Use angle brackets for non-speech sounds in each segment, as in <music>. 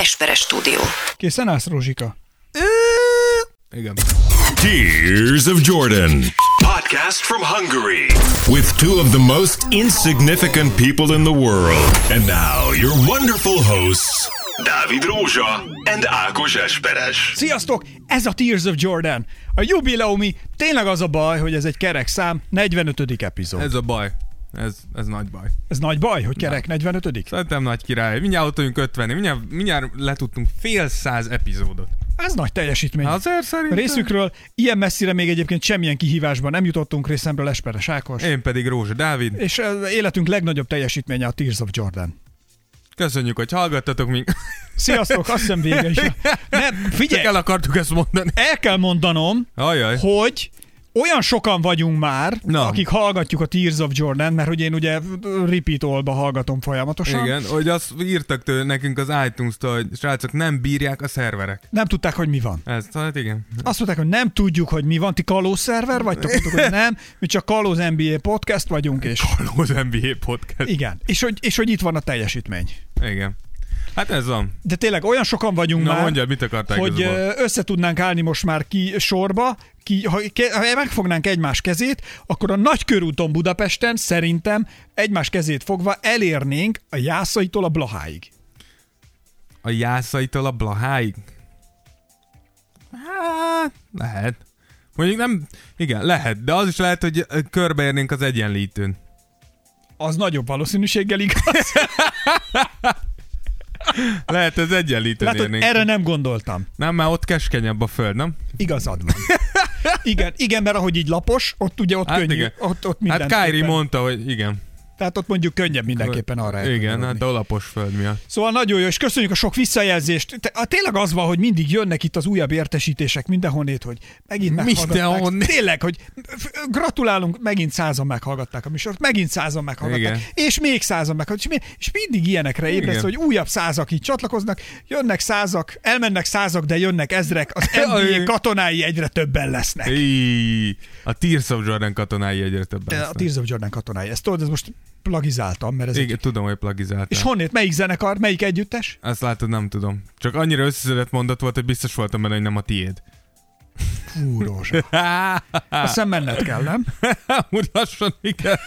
Esperes stúdió. Készen állsz, Rózsika? Igen. Tears of Jordan. Podcast from Hungary. With two of the most insignificant people in the world. And now, your wonderful hosts, Dávid Rózsa and Ákos Esperes. Sziasztok! Ez a Tears of Jordan. A jubileumi, tényleg az a baj, hogy ez egy kerek szám, 45. epizód. Ez, Ez a baj. Ez, ez nagy baj. ez nagy baj, hogy kerek 45. Szerintem nagy király. Mindjárt ott vagyunk 50 mindjárt, mindjárt letudtunk fél száz epizódot. Ez nagy teljesítmény. Azért szerintem. Részükről ilyen messzire még egyébként semmilyen kihívásban nem jutottunk részemről Esperes Ákos. Én pedig Rózsa Dávid. És életünk legnagyobb teljesítménye a Tears of Jordan. Köszönjük, hogy hallgattatok minket. Sziasztok, azt hiszem vége is. <laughs> Nem, figyelj, Csak el akartuk ezt mondani. el kell mondanom, Ajaj. hogy olyan sokan vagyunk már, Na. akik hallgatjuk a Tears of Jordan, mert hogy én ugye repeat olba hallgatom folyamatosan. Igen, hogy azt írtak tőle nekünk az iTunes-tól, hogy srácok nem bírják a szerverek. Nem tudták, hogy mi van. Ez, hát igen. Azt mondták, hogy nem tudjuk, hogy mi van, ti kalóz szerver vagytok, mondtuk, hogy nem, mi csak kalóz NBA podcast vagyunk, és Az NBA podcast. igen, és hogy, és hogy itt van a teljesítmény. Igen. Hát ez van. De tényleg olyan sokan vagyunk Na már, mondjad, mit hogy ö, össze tudnánk állni most már ki sorba, ki, ha, ha megfognánk egymás kezét, akkor a Nagykörúton Budapesten szerintem egymás kezét fogva elérnénk a Jászaitól a Blaháig. A jászaitól a blaháig? Hát, lehet. Mondjuk nem, igen, lehet, de az is lehet, hogy körbeérnénk az egyenlítőn. Az nagyobb valószínűséggel igaz. <laughs> Lehet, az egyenlítőn Látod, érnénk. erre nem gondoltam. Nem, mert ott keskenyebb a föld, nem? Igazad van. <laughs> Igen, igen, mert ahogy így lapos, ott ugye ott Hát könnyű, igen. ott, ott Hát. Kyrie mondta, hogy igen. Tehát ott mondjuk könnyebb mindenképpen arra Igen, elkanyarodni. hát a lapos föld miatt. Szóval nagyon jó, és köszönjük a sok visszajelzést. Te, a, tényleg az van, hogy mindig jönnek itt az újabb értesítések mindenhonnét, hogy megint meghallgatták. Tényleg, hogy gratulálunk, megint százan meghallgatták a műsort, megint százan meghallgatták, Igen. és még százan meghallgatták, és, és mindig ilyenekre ébresz, hogy újabb százak így csatlakoznak, jönnek százak, elmennek százak, de jönnek ezrek, az. <laughs> NBA katonái egyre többen lesznek. Íj, a Tears of Jordan katonái egyre többen. De a lesznek. Tears of Jordan katonái. Ezt tudod, ez most plagizáltam, mert ez Igen, egy... tudom, hogy plagizáltál. És honnét, melyik zenekar, melyik együttes? Azt látod, nem tudom. Csak annyira összeszedett mondat volt, hogy biztos voltam benne, hogy nem a tiéd. Fú, Rózsa. <laughs> Azt hiszem menned kell, nem? <laughs> Úgy lassan, igen.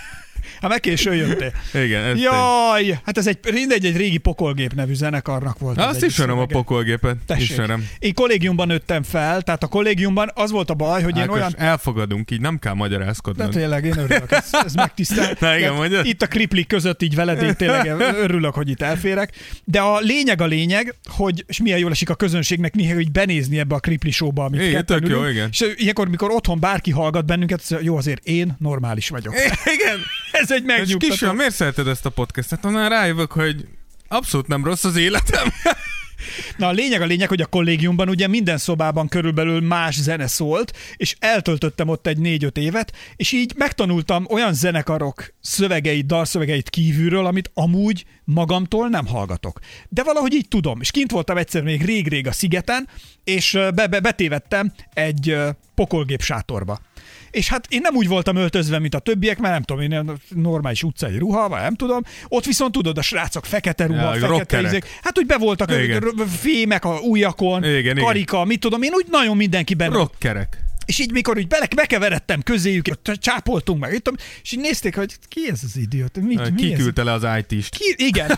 Hát meg későn jöttél. Igen, ez tény. Jaj, hát ez egy, mindegy, egy régi pokolgép nevű zenekarnak volt. Azt ismerem a pokolgépet. Tessék. Ismerem. Én kollégiumban nőttem fel, tehát a kollégiumban az volt a baj, hogy én olyan... elfogadunk, így nem kell De magyarázkodnod. tényleg, én örülök, ez, ez megtisztel. <laughs> Na igen, De mondjad. Itt a kriplik között így veled, én tényleg örülök, hogy itt elférek. De a lényeg a lényeg, hogy, és milyen jól esik a közönségnek néha, hogy benézni ebbe a kripli showba, amit Igen, tök jó, ülünk. igen. És ilyenkor, mikor otthon bárki hallgat bennünket, jó, azért én normális vagyok. <laughs> Igen. <laughs> Ez egy megnyugtató. kisfiam, miért szereted ezt a podcastet? Onnan rájövök, hogy abszolút nem rossz az életem. Na a lényeg a lényeg, hogy a kollégiumban ugye minden szobában körülbelül más zene szólt, és eltöltöttem ott egy négy-öt évet, és így megtanultam olyan zenekarok szövegeit, dalszövegeit kívülről, amit amúgy magamtól nem hallgatok. De valahogy így tudom. És kint voltam egyszer még rég-rég a szigeten, és be, be, betévettem egy pokolgép sátorba. És hát én nem úgy voltam öltözve, mint a többiek, mert nem tudom, én normális utcai ruha, vagy nem tudom. Ott viszont tudod, a srácok fekete ruha, Ja, fekete izék. Hát úgy be voltak Igen. fémek a ujjakon, Igen, igen. karika, mit tudom, én úgy nagyon mindenki benne. Rockerek. És így mikor úgy bele, bekeveredtem közéjük, csápoltunk meg, itt, és így nézték, hogy ki ez az idiót, mi ez? Kiküldte le az IT-st. Ki, igen. <laughs>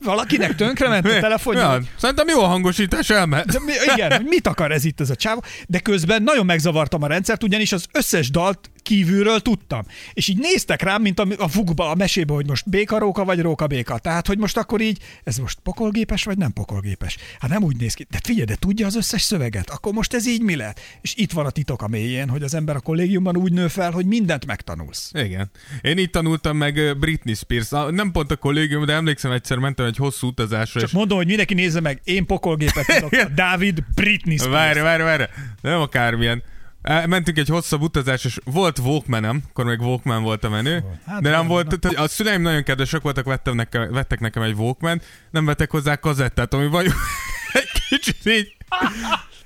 Valakinek tönkrement a telefonja. Ja, szerintem jó a hangosítás elmehet. De mi, igen, mit akar ez itt ez a csáv? De közben nagyon megzavartam a rendszert, ugyanis az összes dalt kívülről tudtam. És így néztek rám, mint a, a fugba, a mesébe, hogy most béka róka vagy róka béka. Tehát, hogy most akkor így, ez most pokolgépes vagy nem pokolgépes. Hát nem úgy néz ki. De figyelj, de tudja az összes szöveget. Akkor most ez így mi lehet? És itt van a titok a mélyén, hogy az ember a kollégiumban úgy nő fel, hogy mindent megtanulsz. Igen. Én így tanultam meg Britney Spears. Nem pont a kollégium, de emlékszem egyszer mentem egy hosszú utazásra, Csak és mondom, hogy mindenki nézze meg, én pokolgépet <laughs> tudok. Dávid Britney Spears. Várj, várj, várj. Nem akármilyen. Mentünk egy hosszabb utazás, és volt Walkmanem, akkor még Walkman volt a menő, Hát de nem volt, tehát a szüleim nagyon kedvesek voltak, vettem nekem, vettek nekem egy Walkman, nem vettek hozzá kazettát, ami vagy <laughs> egy kicsit így...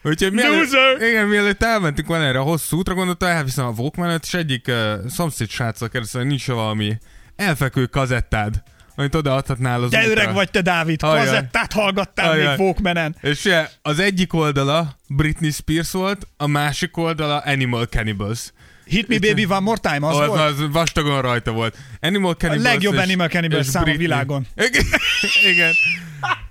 Úgyhogy mielőtt, igen, mielőtt elmentünk volna erre a hosszú útra, gondoltam, elviszem a walkman és egyik uh, szomszéd sráccal kérdeztem, hogy nincs valami elfekvő kazettád, amit odaadhatnál az De útra. öreg vagy te, Dávid, Ajaj. kazettát hallgattál Ajaj. még Walkmanen. És az egyik oldala Britney Spears volt, a másik oldala Animal Cannibals. Hit Me Baby One More Time, az, Az, volt? az vastagon rajta volt. Animal Cannibals legjobb és, Animal Cannibals szám a Britney. világon. <laughs> Igen. Igen.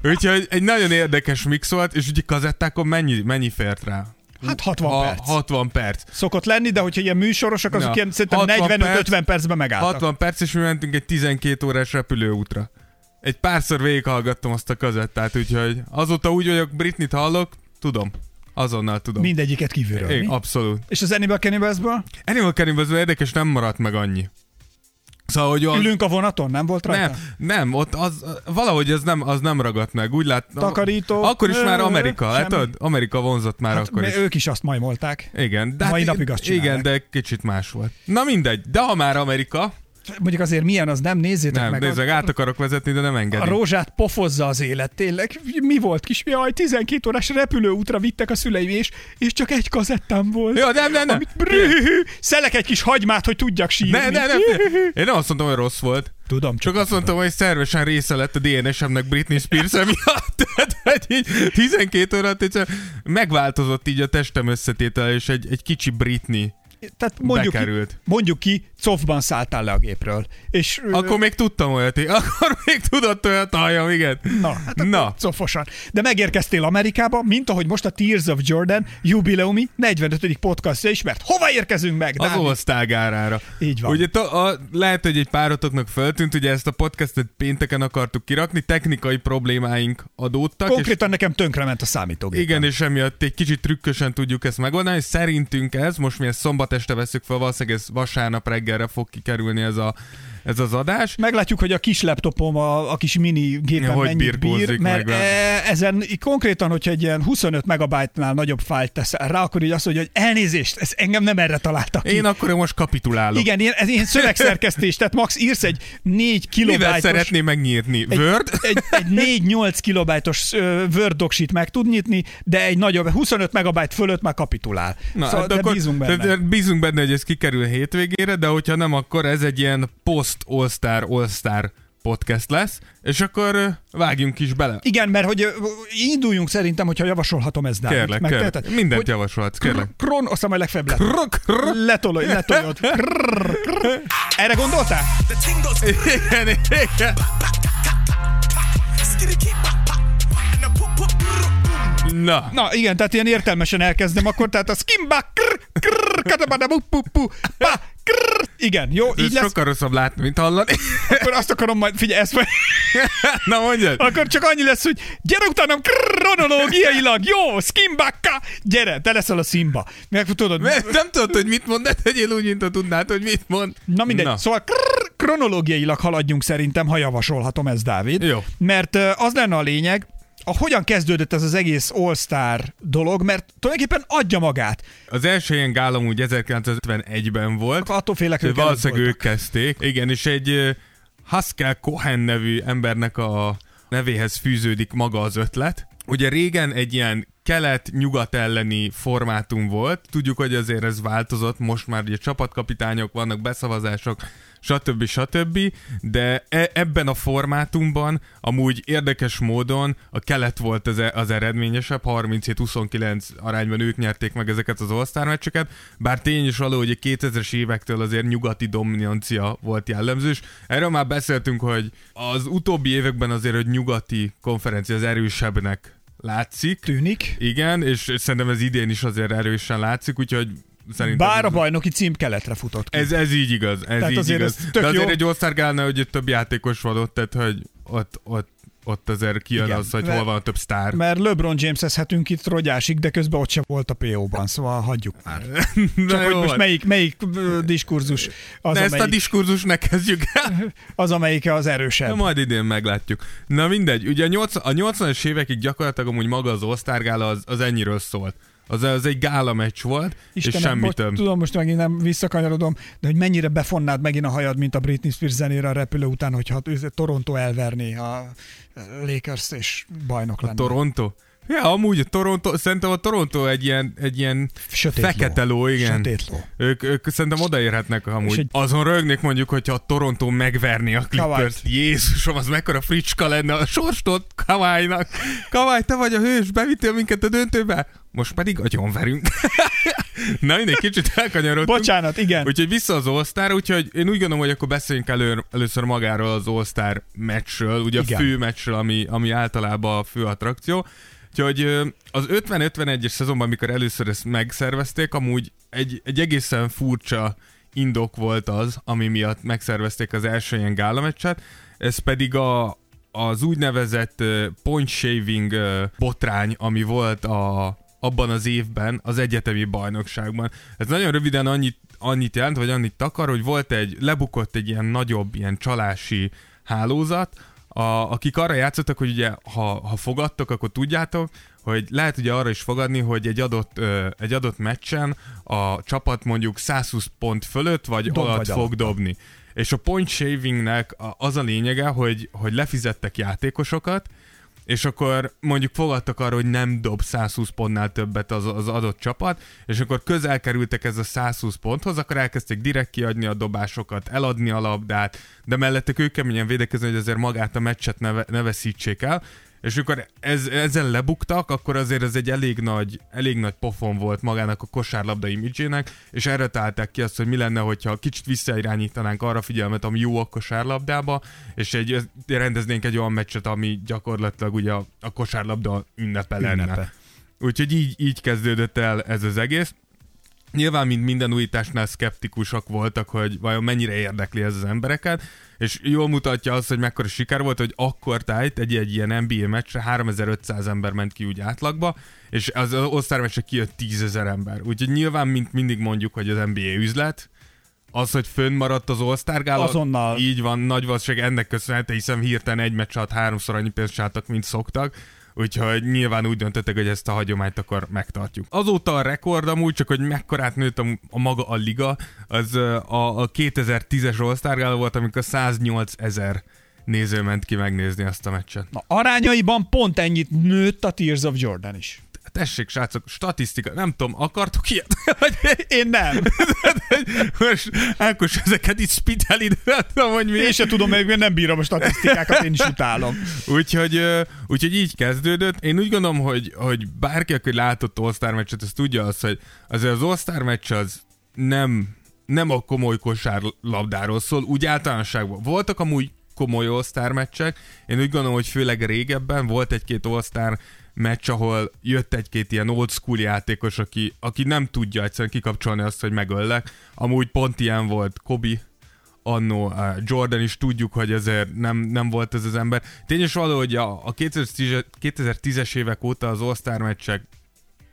Úgyhogy egy nagyon érdekes mix volt, és ugye kazettákon mennyi, mennyi fért rá? Hát 60 Ha- perc. 60 perc. Szokott lenni, de hogyha ilyen műsorosok, azok Na, ilyen szerintem 60 45-50 percben megálltak. 60 perc, és mi mentünk egy 12 órás repülőútra. Egy párszor végighallgattam azt a kazettát, úgyhogy azóta úgy vagyok, Britney-t hallok, tudom. Azonnal tudom. Mindegyiket kívülről. Igen, mi? abszolút. És az Animal Cannibals-ból? Animal Cannibals érdekes, nem maradt meg annyi. Szóval, hogy az... Ülünk a vonaton, nem volt rajta? Nem, nem, ott az, valahogy ez nem, az nem ragadt meg. Úgy lát, Takarító. Akkor is már Amerika, hát tudod, Amerika vonzott már Hát, akkor is. ők is azt majmolták. Igen, de mai hát- napig azt csinálják. Igen, de kicsit más volt. Na mindegy, de ha már Amerika, Mondjuk azért milyen, az nem nézzétek nem, meg. nézzük, a, át akarok vezetni, de nem a engedi. rózsát pofozza az élet, tényleg. Mi volt kis? Jaj, 12 órás repülőútra vittek a szüleim, és, és csak egy kazettám volt. Jó, nem, nem, nem. Amit brühű, szelek egy kis hagymát, hogy tudjak sírni. Ne, ne, nem. Én nem azt mondtam, hogy rossz volt. Tudom, csak Csak azt mondtam, hogy szervesen része lett a DNS-emnek Britney Spears miatt. <laughs> Tehát, hogy így 12 órát egyszerűen megváltozott így a testem összetétele, és egy, egy kicsi Britney tehát mondjuk ki, bekerült. mondjuk ki, cofban szálltál le a gépről. És, Akkor még tudtam olyat, <laughs> akkor még tudott olyat halljam, igen. Na, hát Na. Cofosan. De megérkeztél Amerikába, mint ahogy most a Tears of Jordan jubileumi 45. podcastja is, mert hova érkezünk meg, Az Dávid? osztálygárára. Így van. Ugye to, a, lehet, hogy egy párotoknak föltűnt, ugye ezt a podcastet pénteken akartuk kirakni, technikai problémáink adódtak. Konkrétan nekem tönkrement a számítógép. Igen, és emiatt egy kicsit trükkösen tudjuk ezt megoldani. Szerintünk ez, most mi ezt szombat este veszük fel, valószínűleg ez vasárnap reggelre fog kikerülni ez, a, ez az adás. Meglátjuk, hogy a kis laptopom, a, a kis mini gépen Hogy mennyit bír, mert meg e, ezen konkrétan, hogyha egy ilyen 25 megabájtnál nagyobb fájlt tesz rá, akkor így azt mondja, hogy elnézést, ez engem nem erre találtak ki. Én akkor most kapitulálok. Igen, ilyen, ez ilyen szövegszerkesztés, <laughs> tehát max írsz egy 4 Mivel kilobájtos... szeretném megnyírni? egy, Word? Egy, egy <laughs> 4-8 kilobájtos Word docsit meg tud nyitni, de egy nagyobb, 25 megabyte fölött már kapitulál. Na, szóval, hát de akkor, bízunk benne. de- de Bízunk benne, hogy ez kikerül hétvégére, de hogyha nem, akkor ez egy ilyen post All-Star All-Star podcast lesz, és akkor vágjunk is bele. Igen, mert hogy induljunk szerintem, hogyha javasolhatom ezt, Dávid. Kérlek, Megteheted? kérlek. Mindent Hogy javasolhatsz, kérlek. Kron, aztán majd legfeljebb le. Krr, krr. Letolod, <laughs> krrr. Erre gondoltál? Igen, igen. Na, Na igen, tehát ilyen értelmesen elkezdem akkor, tehát a skimba, krr, krr, katabada, bu, pu, pu, pa, Igen, jó, így ez lesz. sokkal rosszabb látni, mint hallani. <laughs> Akkor azt akarom majd, figyelj, ezt majd, <laughs> Na mondjad. akkor csak annyi lesz, hogy gyere utánam, kronológiailag, jó, skimbakka, gyere, te leszel a szimba. Meg tudod, Mert nem tudod, hogy mit mond, de tegyél úgy, mint ha tudnád, hogy mit mond. Na mindegy, Na. Szóval krrr, kronológiailag haladjunk szerintem, ha javasolhatom ezt, Dávid. Jó. Mert az lenne a lényeg, a hogyan kezdődött ez az egész All-Star dolog, mert tulajdonképpen adja magát. Az első ilyen gálam úgy 1951-ben volt. Attól félek, hogy Valószínűleg ők kezdték. Igen, és egy Haskell Cohen nevű embernek a nevéhez fűződik maga az ötlet. Ugye régen egy ilyen kelet-nyugat elleni formátum volt. Tudjuk, hogy azért ez változott, most már ugye csapatkapitányok vannak, beszavazások, stb. stb. De e- ebben a formátumban amúgy érdekes módon a kelet volt az, e- az eredményesebb, 37-29 arányban ők nyerték meg ezeket az all meccseket, bár tény is való, hogy a 2000-es évektől azért nyugati dominancia volt jellemző, és erről már beszéltünk, hogy az utóbbi években azért, hogy nyugati konferencia az erősebbnek látszik. tűnik. Igen, és szerintem ez idén is azért erősen látszik, úgyhogy szerintem... Bár a bajnoki cím keletre futott ki. ez, ez így igaz, ez Tehát így azért igaz. ez tök De azért jó. egy all gálna, hogy itt több játékos van ott, tehát hogy ott, ott, ott azért kijön Igen, az, hogy mert- hol van a több sztár. Mert LeBron James-ezhetünk itt rogyásig, de közben ott sem volt a PO-ban, szóval hagyjuk már. <laughs> Na Csak hogy most van. melyik, melyik diskurzus az, De ezt a amelyik, diskurzus ne kezdjük el. <laughs> az, amelyik az erősebb. Na, majd idén meglátjuk. Na mindegy, ugye a, 80, a 80-as évekig gyakorlatilag amúgy maga az all gála az, az ennyiről szólt. Az, az egy gála meccs volt, Istenem, és semmi most, több. Tudom, most megint nem visszakanyarodom, de hogy mennyire befonnád megint a hajad, mint a Britney Spears zenére a repülő után, hogyha Toronto elverni a Lakers és bajnok lenne. Toronto? Ja, amúgy a Toronto, szerintem a Toronto egy ilyen, egy ilyen Sötét fekete ló, igen. Sötét ló. Ők, ők szerintem odaérhetnek amúgy. egy-. Azon rögnék mondjuk, hogyha a Toronto megverni a Clippers. Jézusom, az mekkora fricska lenne a sorstól Kaválynak. Kavály, te vagy a hős, bevittél minket a döntőbe, most pedig agyonverünk. <laughs> Na, mindegy, kicsit elkanyarodtunk. Bocsánat, igen. Úgyhogy vissza az All-Star, úgyhogy én úgy gondolom, hogy akkor beszéljünk elő, először magáról az All-Star meccsről, ugye Igen. a fő meccsről, ami, ami általában a fő attrakció. Úgyhogy az 50-51-es szezonban, amikor először ezt megszervezték, amúgy egy, egy egészen furcsa indok volt az, ami miatt megszervezték az első ilyen gálameccset, ez pedig a, az úgynevezett point shaving botrány, ami volt a, abban az évben az egyetemi bajnokságban. Ez nagyon röviden annyit, annyit jelent, vagy annyit takar, hogy volt egy, lebukott egy ilyen nagyobb, ilyen csalási hálózat, a, akik arra játszottak, hogy ugye, ha, ha fogadtok, akkor tudjátok, hogy lehet ugye arra is fogadni, hogy egy adott, ö, egy adott meccsen a csapat mondjuk 120 pont fölött vagy Dob alatt vagy fog alatt. dobni. És a point shavingnek az a lényege, hogy, hogy lefizettek játékosokat, és akkor mondjuk fogadtak arra, hogy nem dob 120 pontnál többet az, az adott csapat, és akkor közel kerültek ez a 120 ponthoz, akkor elkezdték direkt kiadni a dobásokat, eladni a labdát, de mellettek ők keményen védekezni, hogy azért magát a meccset ne, ne veszítsék el, és amikor ez, ezen lebuktak, akkor azért ez egy elég nagy, elég nagy pofon volt magának a kosárlabda imidzsének, és erre találták ki azt, hogy mi lenne, hogyha kicsit visszairányítanánk arra figyelmet, ami jó a kosárlabdába, és egy, rendeznénk egy olyan meccset, ami gyakorlatilag ugye a, a kosárlabda ünnepe lenne. Ünnepe. Úgyhogy így, így kezdődött el ez az egész. Nyilván, mint minden újításnál szkeptikusak voltak, hogy vajon mennyire érdekli ez az embereket, és jól mutatja azt, hogy mekkora siker volt, hogy akkor tájt egy, egy ilyen NBA meccsre 3500 ember ment ki úgy átlagba, és az osztár meccsre kijött 10 000 ember. Úgyhogy nyilván, mint mindig mondjuk, hogy az NBA üzlet, az, hogy fönnmaradt az All-Star Gála, Azonnal. így van, nagy valószínűleg ennek köszönhető, hiszen hirtelen egy meccs alatt háromszor annyi pénzt csináltak, mint szoktak, úgyhogy nyilván úgy döntöttek, hogy ezt a hagyományt akkor megtartjuk. Azóta a rekord amúgy, csak hogy mekkorát nőtt a, a maga a liga, az a, a 2010-es All-Star volt, amikor 108 ezer néző ment ki megnézni azt a meccset. Na, arányaiban pont ennyit nőtt a Tears of Jordan is. Tessék, srácok, statisztika, nem tudom, akartok ilyet? <laughs> Vagy Én nem. most Ákos ezeket itt spitelid, nem tudom, hogy mi. Én se tudom, mert nem bírom a statisztikákat, én is utálom. Úgyhogy, úgyhogy így kezdődött. Én úgy gondolom, hogy, hogy bárki, aki látott All-Star meccset, az tudja azt, hogy azért az All-Star meccs az nem, nem a komoly kosárlabdáról szól, úgy általánosságban. Voltak amúgy komoly All-Star meccsek. Én úgy gondolom, hogy főleg régebben volt egy-két All-Star meccs, ahol jött egy-két ilyen old school játékos, aki, aki nem tudja egyszerűen kikapcsolni azt, hogy megöllek. Amúgy pont ilyen volt Kobi, annó uh, Jordan is tudjuk, hogy ezért nem, nem volt ez az ember. Tényes való, hogy a, a 2010 2010-es évek óta az All-Star meccsek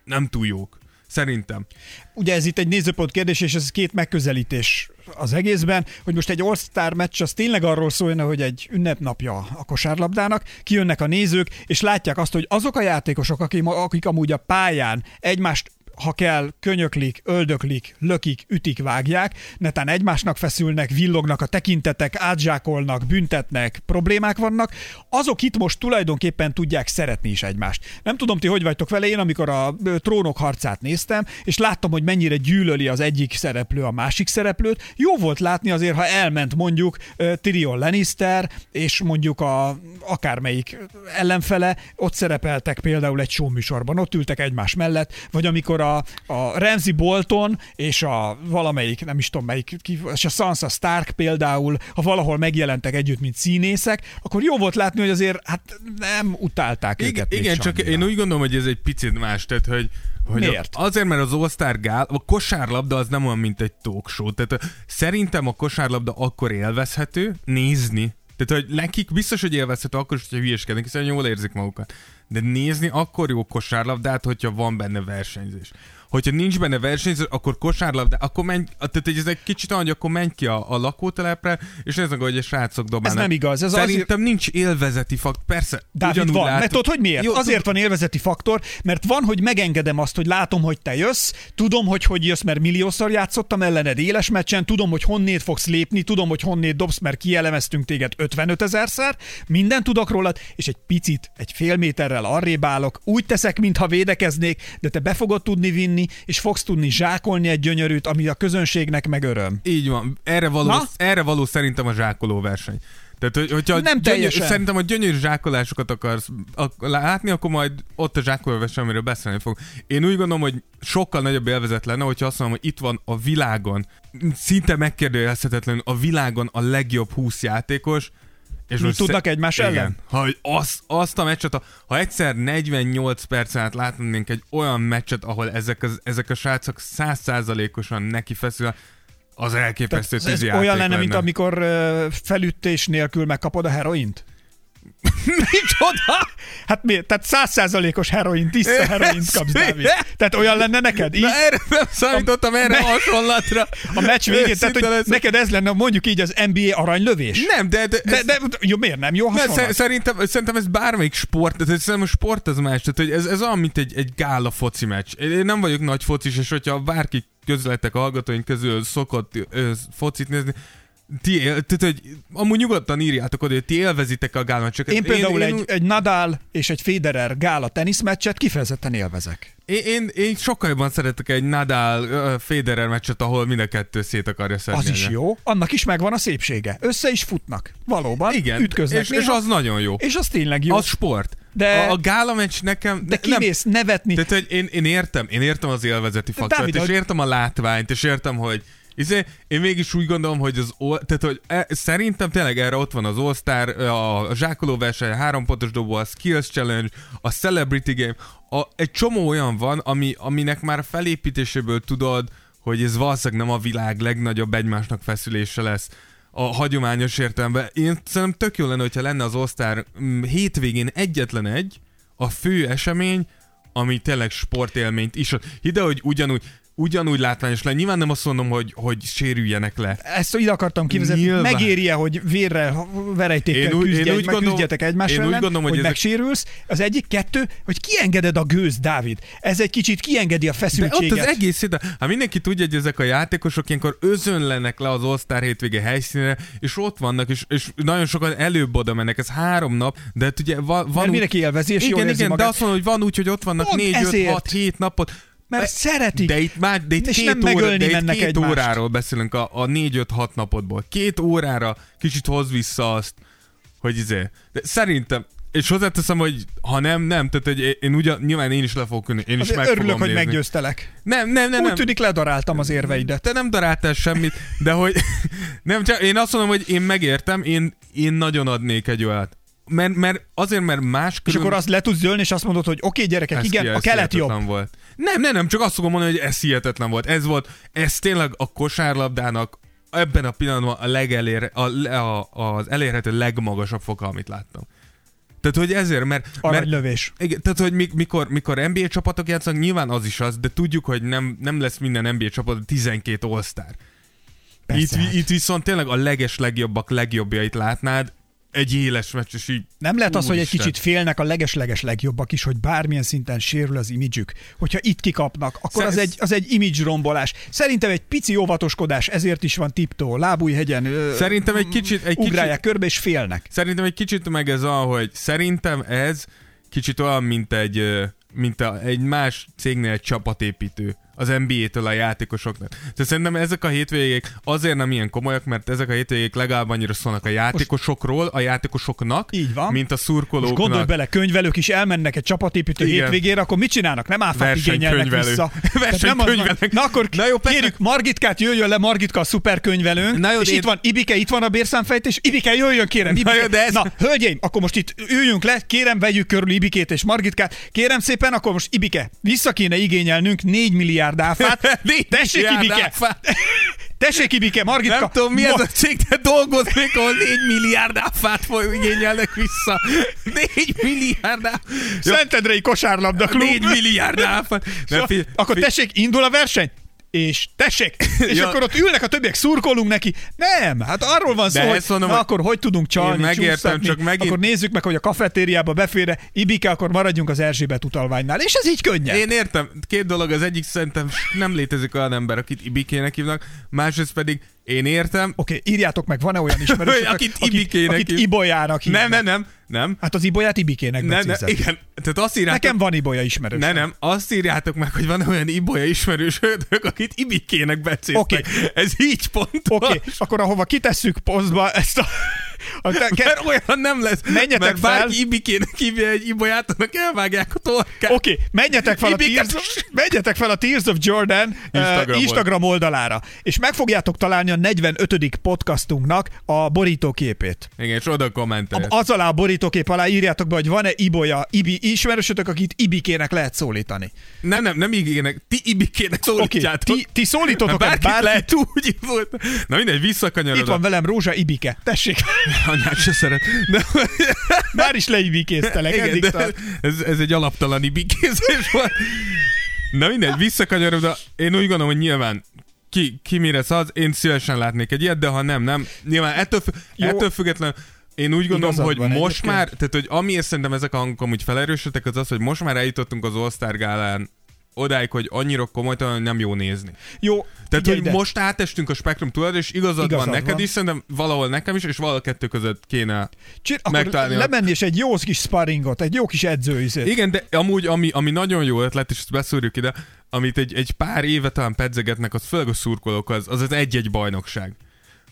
nem túl jók. Szerintem. Ugye ez itt egy nézőpont kérdés, és ez két megközelítés az egészben, hogy most egy All-Star meccs az tényleg arról szólna, hogy egy ünnepnapja a kosárlabdának, kijönnek a nézők, és látják azt, hogy azok a játékosok, akik, akik amúgy a pályán egymást ha kell, könyöklik, öldöklik, lökik, ütik, vágják, netán egymásnak feszülnek, villognak a tekintetek, átzsákolnak, büntetnek, problémák vannak, azok itt most tulajdonképpen tudják szeretni is egymást. Nem tudom, ti hogy vagytok vele, én amikor a trónok harcát néztem, és láttam, hogy mennyire gyűlöli az egyik szereplő a másik szereplőt, jó volt látni azért, ha elment mondjuk Tyrion Lannister, és mondjuk a akármelyik ellenfele, ott szerepeltek például egy show műsorban, ott ültek egymás mellett, vagy amikor a, a Ramsey Bolton és a valamelyik, nem is tudom melyik, és a Sansa Stark például, ha valahol megjelentek együtt, mint színészek, akkor jó volt látni, hogy azért hát nem utálták Igen, őket. igen csak semmire. én úgy gondolom, hogy ez egy picit más, tehát hogy hogy Miért? Azért, mert az All-Star Gál, a kosárlabda az nem olyan, mint egy talk show. Tehát szerintem a kosárlabda akkor élvezhető, nézni. Tehát, hogy nekik biztos, hogy élvezhető akkor is, hogyha hülyeskednek, hiszen jól érzik magukat. De nézni akkor jó kosárlabdát, hogyha van benne versenyzés. Hogyha nincs benne versenyző, akkor kosárlabda, akkor menj, tehát hogy ez egy kicsit olyan, hogy akkor menj ki a, a lakótelepre, és meg, hogy a srácok dobálnak. Ez nem igaz. Ez Szerintem azért... nincs élvezeti faktor. Persze, Dávid van, látom. mert tudod, hogy miért? Jó, azért van élvezeti faktor, mert van, hogy megengedem azt, hogy látom, hogy te jössz, tudom, hogy hogy jössz, mert milliószor játszottam ellened éles meccsen, tudom, hogy honnét fogsz lépni, tudom, hogy honnét dobsz, mert kielemeztünk téged 55 ezerszer, minden tudok rólad, és egy picit, egy fél méterrel arrébb állok, úgy teszek, mintha védekeznék, de te be fogod tudni vinni, és fogsz tudni zsákolni egy gyönyörűt, ami a közönségnek meg öröm. Így van. Erre való, erre való szerintem a zsákoló verseny. Tehát, hogy, hogyha nem gyönyör, szerintem a gyönyörű zsákolásokat akarsz látni, akkor majd ott a zsákoló verseny, amiről beszélni fog. Én úgy gondolom, hogy sokkal nagyobb élvezet lenne, hogyha azt mondom, hogy itt van a világon, szinte megkérdőjelezhetetlenül a világon a legjobb 20 játékos, és Mi tudnak egymás igen, ellen? Ha azt, azt a meccset, ha egyszer 48 percen át látnánk egy olyan meccset, ahol ezek, az, ezek a srácok százszázalékosan neki feszül, az elképesztő ez, ez olyan lenne, lenne, mint amikor uh, felütés nélkül megkapod a heroint? <laughs> Micsoda? Hát mi? Tehát százszázalékos heroin, tiszta <laughs> heroin kapsz, Dávid. Tehát olyan lenne neked? Így? Na erre nem számítottam, erre a hasonlatra. A meccs végén, tehát hogy lesz. neked ez lenne mondjuk így az NBA aranylövés? Nem, de... De, de, de jó, miért nem? Jó hasonlat? Nem, szerintem, szerintem ez bármelyik sport, tehát szerintem a sport az más, tehát hogy ez, ez olyan, mint egy, egy gála foci meccs. Én nem vagyok nagy focis, és hogyha bárki közletek hallgatóink közül szokott ö, focit nézni, ti, tehát, hogy amúgy nyugodtan írjátok oda, hogy ti élvezitek a gála Én például én, egy, én... egy Nadal és egy Federer gála teniszmeccset kifejezetten élvezek. Én, én, én sokkal jobban szeretek egy Nadal Federer meccset, ahol mind a kettő szét akarja szedni. Az is jó, annak is megvan a szépsége. Össze is futnak. Valóban. Igen, ütköznek és, néha, és az nagyon jó. És az tényleg jó. Az sport. De a, a gála meccs nekem... De kimész nem, nevetni. Tehát, hogy én, én értem, én értem az élvezeti faktort, és értem a látványt, és értem, hogy Izé, én mégis úgy gondolom, hogy az, tehát, hogy e, szerintem tényleg erre ott van az All-Star, a zsákoló verseny, a három pontos dobó, a Skills Challenge, a Celebrity Game, a, egy csomó olyan van, ami, aminek már felépítéséből tudod, hogy ez valószínűleg nem a világ legnagyobb egymásnak feszülése lesz a hagyományos értelemben. Én szerintem tök jó lenne, hogyha lenne az All-Star mm, hétvégén egyetlen egy, a fő esemény, ami tényleg sportélményt is. Ide, hogy ugyanúgy, ugyanúgy látványos le. Nyilván nem azt mondom, hogy, hogy sérüljenek le. Ezt ide akartam kivezetni. Nyilván. Megéri-e, hogy vérre, verejtékkel én úgy, küzdj, én úgy gondolom, küzdjetek egymás én ellen, úgy gondolom, hogy, hogy ezek... megsérülsz. Az egyik, kettő, hogy kiengeded a gőz, Dávid. Ez egy kicsit kiengedi a feszültséget. De ott az egész ide, hát mindenki tudja, hogy ezek a játékosok ilyenkor özönlenek le az All-Star hétvége helyszínre, és ott vannak, és, és nagyon sokan előbb oda mennek, ez három nap, de hát ugye van, van Mert úgy... mindenki élvezi, és igen, jól igen, magát. de azt mondom, hogy van úgy, hogy ott vannak Pont 4, 5, 6, 7 napot, mert de, szeretik. De itt már de itt és két, nem óra, de itt két óráról beszélünk a, a 4-5-6 napodból. Két órára kicsit hoz vissza azt, hogy izé. De szerintem, és hozzáteszem, hogy ha nem, nem, tehát hogy én ugyan, nyilván én is le fogok ünni, én is Azért meg örülök, fogom hogy nézni. meggyőztelek. Nem, nem, nem. Úgy nem. tűnik ledaráltam az érveidet. Te nem daráltál semmit, de hogy <laughs> nem, csak én azt mondom, hogy én megértem, én, én nagyon adnék egy olyat mert, mert azért, mert más külön... És akkor azt le tudsz dőlni, és azt mondod, hogy oké, okay, gyerekek, ez igen, ki, a kelet jobb. Volt. Nem, nem, nem, csak azt fogom mondani, hogy ez hihetetlen volt. Ez volt, ez tényleg a kosárlabdának ebben a pillanatban a legelér, a, a, az elérhető legmagasabb foka, amit láttam. Tehát, hogy ezért, mert... Mert, igen, tehát, hogy mikor, mikor NBA csapatok játszanak, nyilván az is az, de tudjuk, hogy nem, nem lesz minden NBA csapat 12 All-Star. Itt, hát. itt viszont tényleg a leges legjobbak legjobbjait látnád, egy éles meccs, és így... Nem lehet az, hogy egy kicsit félnek a leges-leges legjobbak is, hogy bármilyen szinten sérül az imidzsük. Hogyha itt kikapnak, akkor az egy, az egy image rombolás. Szerintem egy pici óvatoskodás, ezért is van tiptó, lábújhegyen. Szerintem egy kicsit... Egy ugrálják kicsit, körbe, és félnek. Szerintem egy kicsit meg ez az, hogy szerintem ez kicsit olyan, mint egy, mint a, egy más cégnél egy csapatépítő az NBA-től a játékosoknak. Tehát szerintem ezek a hétvégék azért nem ilyen komolyak, mert ezek a hétvégék legalább annyira szólnak a játékosokról, a játékosoknak, Így van. mint a szurkolóknak. Most gondolj bele, könyvelők is elmennek egy csapatépítő Igen. hétvégére, akkor mit csinálnak? Nem áfát igényelnek vissza. Versenykönyvelők. Na akkor Na jó, kérjük, Margitkát jöjjön le, Margitka a szuperkönyvelőnk, Na jó, és én... itt van Ibike, itt van a bérszámfejtés, Ibike jöjjön, kérem. Ibike. Na, jó, de ez... Na, hölgyeim, akkor most itt üljünk le, kérem, vegyük körül Ibikét és Margitkát. Kérem szépen, akkor most Ibike, vissza kéne igényelnünk 4 milliárd áfát. <laughs> <laughs> Tessék, Ibike! Tessék, Ibike, Margitka. Nem tudom, mi ez ma- a cég, de dolgoznék, ahol 4 milliárd áfát igényelnek vissza. 4 milliárd áfát. Szentendrei kosárlabda klub. 4 milliárd áfát. <laughs> Nem, fi- akkor tessék, indul a verseny? És tessék! És <laughs> Ja. akkor ott ülnek a többiek, szurkolunk neki. Nem, hát arról van szó, De hogy mondom, na akkor hogy tudunk csalni, megértem, csak megint- Akkor nézzük meg, hogy a kafetériába befére Ibike, akkor maradjunk az Erzsébet utalványnál. És ez így könnyed. Én értem, két dolog, az egyik szerintem nem létezik olyan ember, akit Ibikének hívnak, másrészt pedig én értem, Oké, írjátok meg, van-e olyan ismerősök, <laughs> Akit akit, Ibikének akit Ibolyának hívnak? nem, nem, nem, nem, Hát az Ibolyát Ibikének nem, nem, igen, tehát azt írjátok, Nekem van Ibolya ismerős. nem, nem, azt írjátok meg, hogy van olyan Ibolya ismerősök, akit Ibikének becéztek. Oké. Ez így pontos. Oké, akkor ahova kitesszük posztba ezt a... a te, ke, Mert olyan nem lesz, Menjetek mert fel. bárki Ibikének hívja egy Ibolyát, annak elvágják a torkát. Oké, okay, menjetek fel, a Ibike- Tears, menjetek fel a Tears of Jordan Instagram, Instagram uh, Instagram oldalára, és meg fogjátok találni a 45. podcastunknak a borítóképét. Igen, és oda kommentelj. Az alá a borítókép alá írjátok be, hogy van-e Ibolya, Ibi ismerősötök, akit Ibikének lehet szólítani. Nem, nem, nem ígének, ti Ibikének szólítjátok. ti, ti szólítotok bárkit bárkit, lehet úgy volt. Na mindegy, visszakanyarodok. itt van velem Rózsa Ibike. Tessék, <laughs> Anyát se szeret. De, <laughs> már is leibikéztelek, igen, de tart. ez, ez egy alaptalan ibikézés volt. Na mindegy, visszakanyarodva. Én úgy gondolom, hogy nyilván ki, ki mire szaz, én szívesen látnék egy ilyet, de ha nem, nem. Nyilván ettől, fü- ettől függetlenül én úgy gondolom, Igazad hogy most egyébként. már, tehát hogy amiért szerintem ezek a hangok amúgy felerősödtek, az az, hogy most már eljutottunk az All-Star gálán odáig, hogy annyira komolytalan nem jó nézni. Jó, Tehát, hogy ide. most átestünk a spektrum túl, és igazad, Igazad van neked van. is, szerintem valahol nekem is, és valahol kettő között kéne. Csi- akkor megtalálni a- lemenni és egy jó kis sparringot, egy jó kis edzőizét. Igen, de amúgy, ami, ami nagyon jó ötlet, és ezt beszúrjuk ide, amit egy, egy pár éve talán pedzegetnek, az főleg a szurkolók, az, az az egy-egy bajnokság.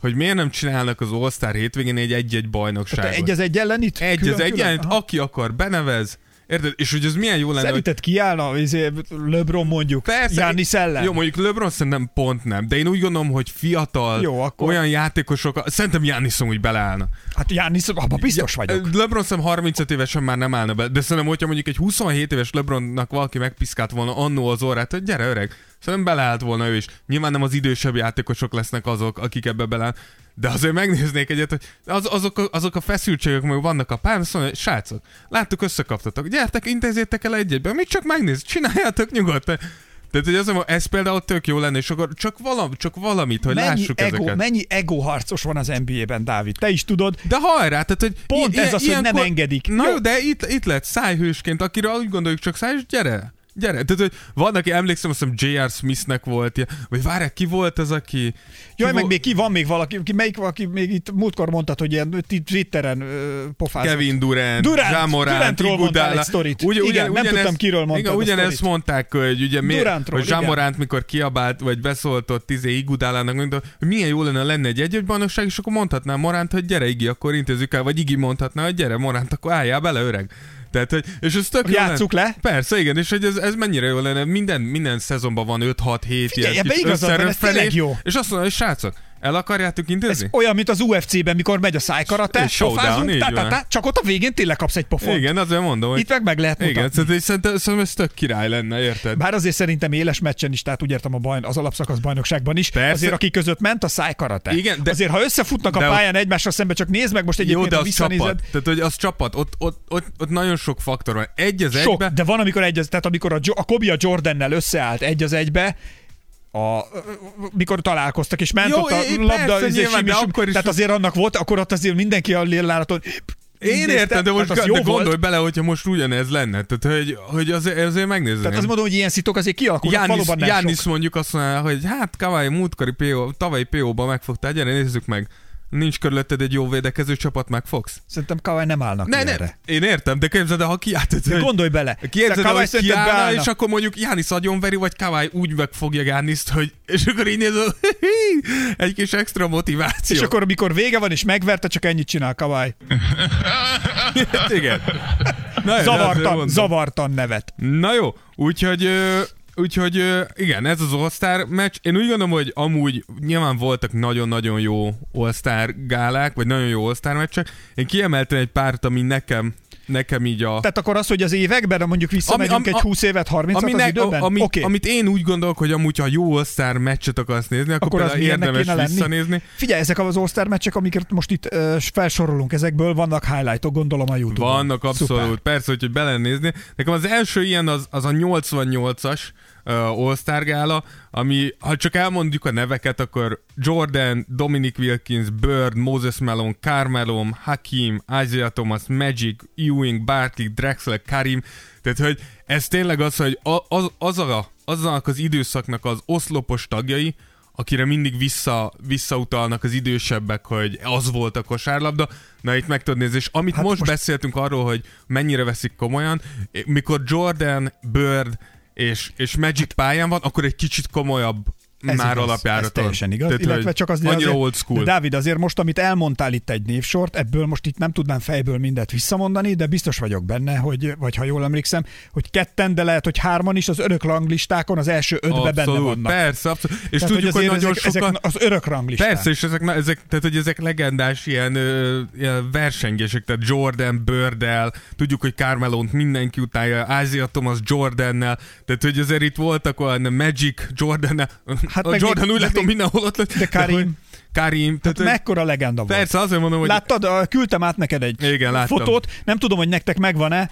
Hogy miért nem csinálnak az All-Star hétvégén egy egy-egy bajnokságot? egy az egy ellen itt? egy az Külön-külön? egyen, Aha. aki akar, benevez. Érted? És hogy ez milyen jó lenne, hogy Szerinted kiállna izé, LeBron mondjuk, Persze, Giannis ellen? Jó, mondjuk LeBron szerintem pont nem, de én úgy gondolom, hogy fiatal, Jó, akkor- olyan játékosok, szerintem Giannis úgy beleállna. Hát Giannis, abban biztos vagyok. LeBron szerintem 35 évesen már nem állna be, de szerintem, hogyha mondjuk egy 27 éves LeBronnak valaki megpiszkált volna annó az orrát, hogy gyere öreg, szerintem beleállt volna ő is. Nyilván nem az idősebb játékosok lesznek azok, akik ebbe beleáll, de azért megnéznék egyet, hogy az, azok, a, azok a feszültségek, meg vannak a pályán, azt mondja, srácok, láttuk, összekaptatok, gyertek, intézzétek el egy-egyben, mit csak megnéz, csináljátok nyugodtan. Tehát, hogy az, ez például tök jó lenne, és akkor csak, valami, csak valamit, hogy Mennyi lássuk ego, ezeket. mennyi ego harcos van az NBA-ben, Dávid? Te is tudod. De hajrá, tehát hogy... Pont ez az, hogy nem engedik. Na Jó. de itt, itt lett szájhősként, akire úgy gondoljuk csak száj, és gyere. Gyere. Tehát, hogy van, aki emlékszem, azt hiszem J.R. Smithnek volt, ilyen- vagy várják, ki volt az, aki... Jaj, ki meg vo- még ki van még valaki, ki, melyik valaki még itt múltkor mondtad, hogy ilyen Twitteren ö, pofázott. Kevin Durant, Durant, Morant, Durantról mondtál egy sztorit. Igen, nem tudtam, kiről mondtad Igen, ugyanezt mondták, hogy ugye mi, Durantról, hogy igen. Zsámorant, mikor kiabált, vagy beszóltott izé Igudálának, mondta, hogy milyen jó lenne lenne egy egy bajnokság, és akkor mondhatná Morant, hogy gyere Igi, akkor intézzük el, vagy Igi mondhatná, hogy gyere Morant, akkor álljál bele öreg. Tehát, hogy, és ez tök Játsszuk le. Persze, igen, és hogy ez, ez mennyire jó lenne. Minden, minden szezonban van 5-6-7 Figyelj, ilyen ebbe igazad van, ez tényleg jó. És azt mondja, hogy srácok, el akarjátok Ez intézni? olyan, mint az UFC-ben, mikor megy a szájkarate, Egy tá, csak ott a végén tényleg kapsz egy pofont. Igen, azért mondom, hogy Itt meg meg lehet mutatni. igen, szerintem, szerintem, szerintem ez tök király lenne, érted? Bár azért szerintem éles meccsen is, tehát úgy értem a bajn, az alapszakasz bajnokságban is, Persze. azért aki között ment a szájkarate. Igen, de- azért ha összefutnak a de- pályán egymásra szembe, csak nézd meg most Jó, egyébként, de az visszanézed. csapat. Tehát, hogy az csapat, ott, ott, ott, ott nagyon sok faktor van. Egy az Sok, egybe. de van, amikor egy az, tehát amikor a, a Kobe a Jordannel összeállt egy az egybe, a, mikor találkoztak, és ment Jó, ott a labda, persze, izé, nyilván, de simi- akkor is- tehát azért annak volt, akkor ott azért mindenki a lélálaton Én értem, de most tehát az de jó gondolj volt. bele, hogyha most ugyanez lenne. Tehát, hogy, hogy azért, azért megnézném. Tehát azt mondom, hogy ilyen szitok azért kialakulnak, Jánisz, valóban nem Jánisz sok. mondjuk azt mondja, hogy hát Kawai múltkori PO, tavalyi PO-ban megfogtál, gyere nézzük meg. Nincs körülötted egy jó védekező csapat, megfogsz? Szerintem Kawai nem állnak Ne, ilyenre. ne, én értem, de képzeld el, ha kiállt, De gondolj bele. Képzeld el, hogy kiállna, és akkor mondjuk Jánisz agyonveri, vagy Kawai úgy megfogja Jániszt, hogy és akkor így nézel, <laughs> egy kis extra motiváció. És akkor, amikor vége van, és megverte, csak ennyit csinál Kawai. <laughs> Igen. Na, azért Zavartan, zavartan nevet. Na jó, úgyhogy, úgyhogy igen, ez az All-Star meccs. Én úgy gondolom, hogy amúgy nyilván voltak nagyon-nagyon jó All-Star gálák, vagy nagyon jó All-Star meccsek. Én kiemeltem egy párt, ami nekem nekem így a... Tehát akkor az, hogy az években, mondjuk visszamegyünk Ami- egy ami- 20 évet, 30 Ami az időben? ami, Oké. Amit én úgy gondolok, hogy amúgy, ha jó all meccset akarsz nézni, akkor, Akkor az érdemes kéne lenni? visszanézni. Figyelj, ezek az All-Star meccsek, amiket most itt uh, felsorolunk, ezekből vannak highlightok, gondolom a Youtube-on. Vannak abszolút, Szuper. persze, hogy belenézni. Nekem az első ilyen az, az a 88-as uh, All-Star gála, ami, ha csak elmondjuk a neveket, akkor Jordan, Dominic Wilkins, Bird, Moses Malone, Carmelo, Hakim, Isaiah Thomas, Magic, Ewing, Barkley, Drexler, Karim, tehát hogy ez tényleg az, hogy az, az a, aznak az időszaknak az oszlopos tagjai, akire mindig vissza, visszautalnak az idősebbek, hogy az volt a kosárlabda. Na itt meg tudod nézni, és amit Hát most- most beszéltünk arról, hogy mennyire veszik komolyan, mikor Jordan, Bird és, és Magic pályán van, akkor egy kicsit komolyabb Ez már igaz, alapjáraton. Ez teljesen igaz, Tehát, illetve hogy csak az annyira azért, old school. Dávid, azért most, amit elmondtál itt egy névsort, ebből most itt nem tudnám fejből mindet visszamondani, de biztos vagyok benne, hogy, vagy ha jól emlékszem, hogy ketten, de lehet, hogy hárman is az örök ranglistákon az első ötbe benne vannak. persze, abszolút. És Tehát, tudjuk, hogy, azért nagyon ezek, sokan... ezek az örök ranglistán. Persze, és ezek, ezek, tehát, hogy ezek legendás ilyen, ö, ilyen versengések, tehát Jordan, Birdel, tudjuk, hogy Carmelont mindenki utálja, Isaiah Thomas Jordannel, tehát hogy azért itt voltak olyan Magic Jordannel, Hát hát a meg Jordan még- úgy látom mindenhol ott lett. de Karim. hogy- Karim, tehát, hogy- mekkora legenda volt. persze, azért mondom, hogy Láttad, küldtem át neked egy Igen, láttam. fotót, nem tudom, hogy nektek megvan-e.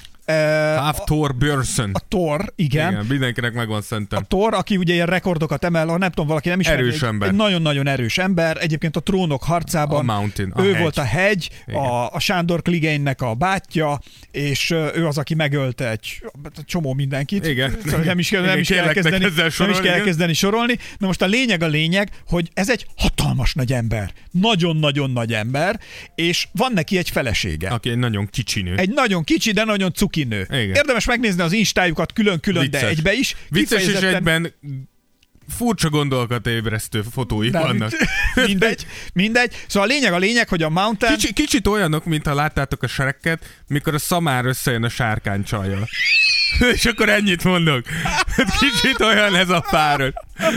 Half Thor Björnsson. a Thor, igen. Igen, mindenkinek megvan A szerintem. Thor, aki ugye ilyen rekordokat emel, ha nem tudom, valaki nem ismeri. Erős ember. Egy nagyon-nagyon erős ember. Egyébként a trónok harcában A Mountain, a ő hegy. volt a hegy, Igen. a, a Sándor Kligénynek a bátyja, és ő az, aki megölte egy csomó mindenkit. Igen. Szóval Nem is kell, nem Igen, is kell elkezdeni, el nem is sorolni, kell elkezdeni sorolni. Na most a lényeg a lényeg, hogy ez egy hatalmas nagy ember. Nagyon-nagyon nagy ember, és van neki egy felesége. Aki egy nagyon kicsi nő. Egy nagyon kicsi, de nagyon cuki nő. Igen. Érdemes megnézni az instájukat külön-külön, de Vicces. egybe is. Vicces és egyben furcsa gondolat ébresztő fotóik Nem, vannak. <laughs> mindegy, mindegy. Szóval a lényeg a lényeg, hogy a Mountain... Kicsi, kicsit olyanok, mint ha láttátok a serekket, mikor a szamár összejön a sárkány csajjal. <laughs> És akkor ennyit mondok. Kicsit olyan ez a pár.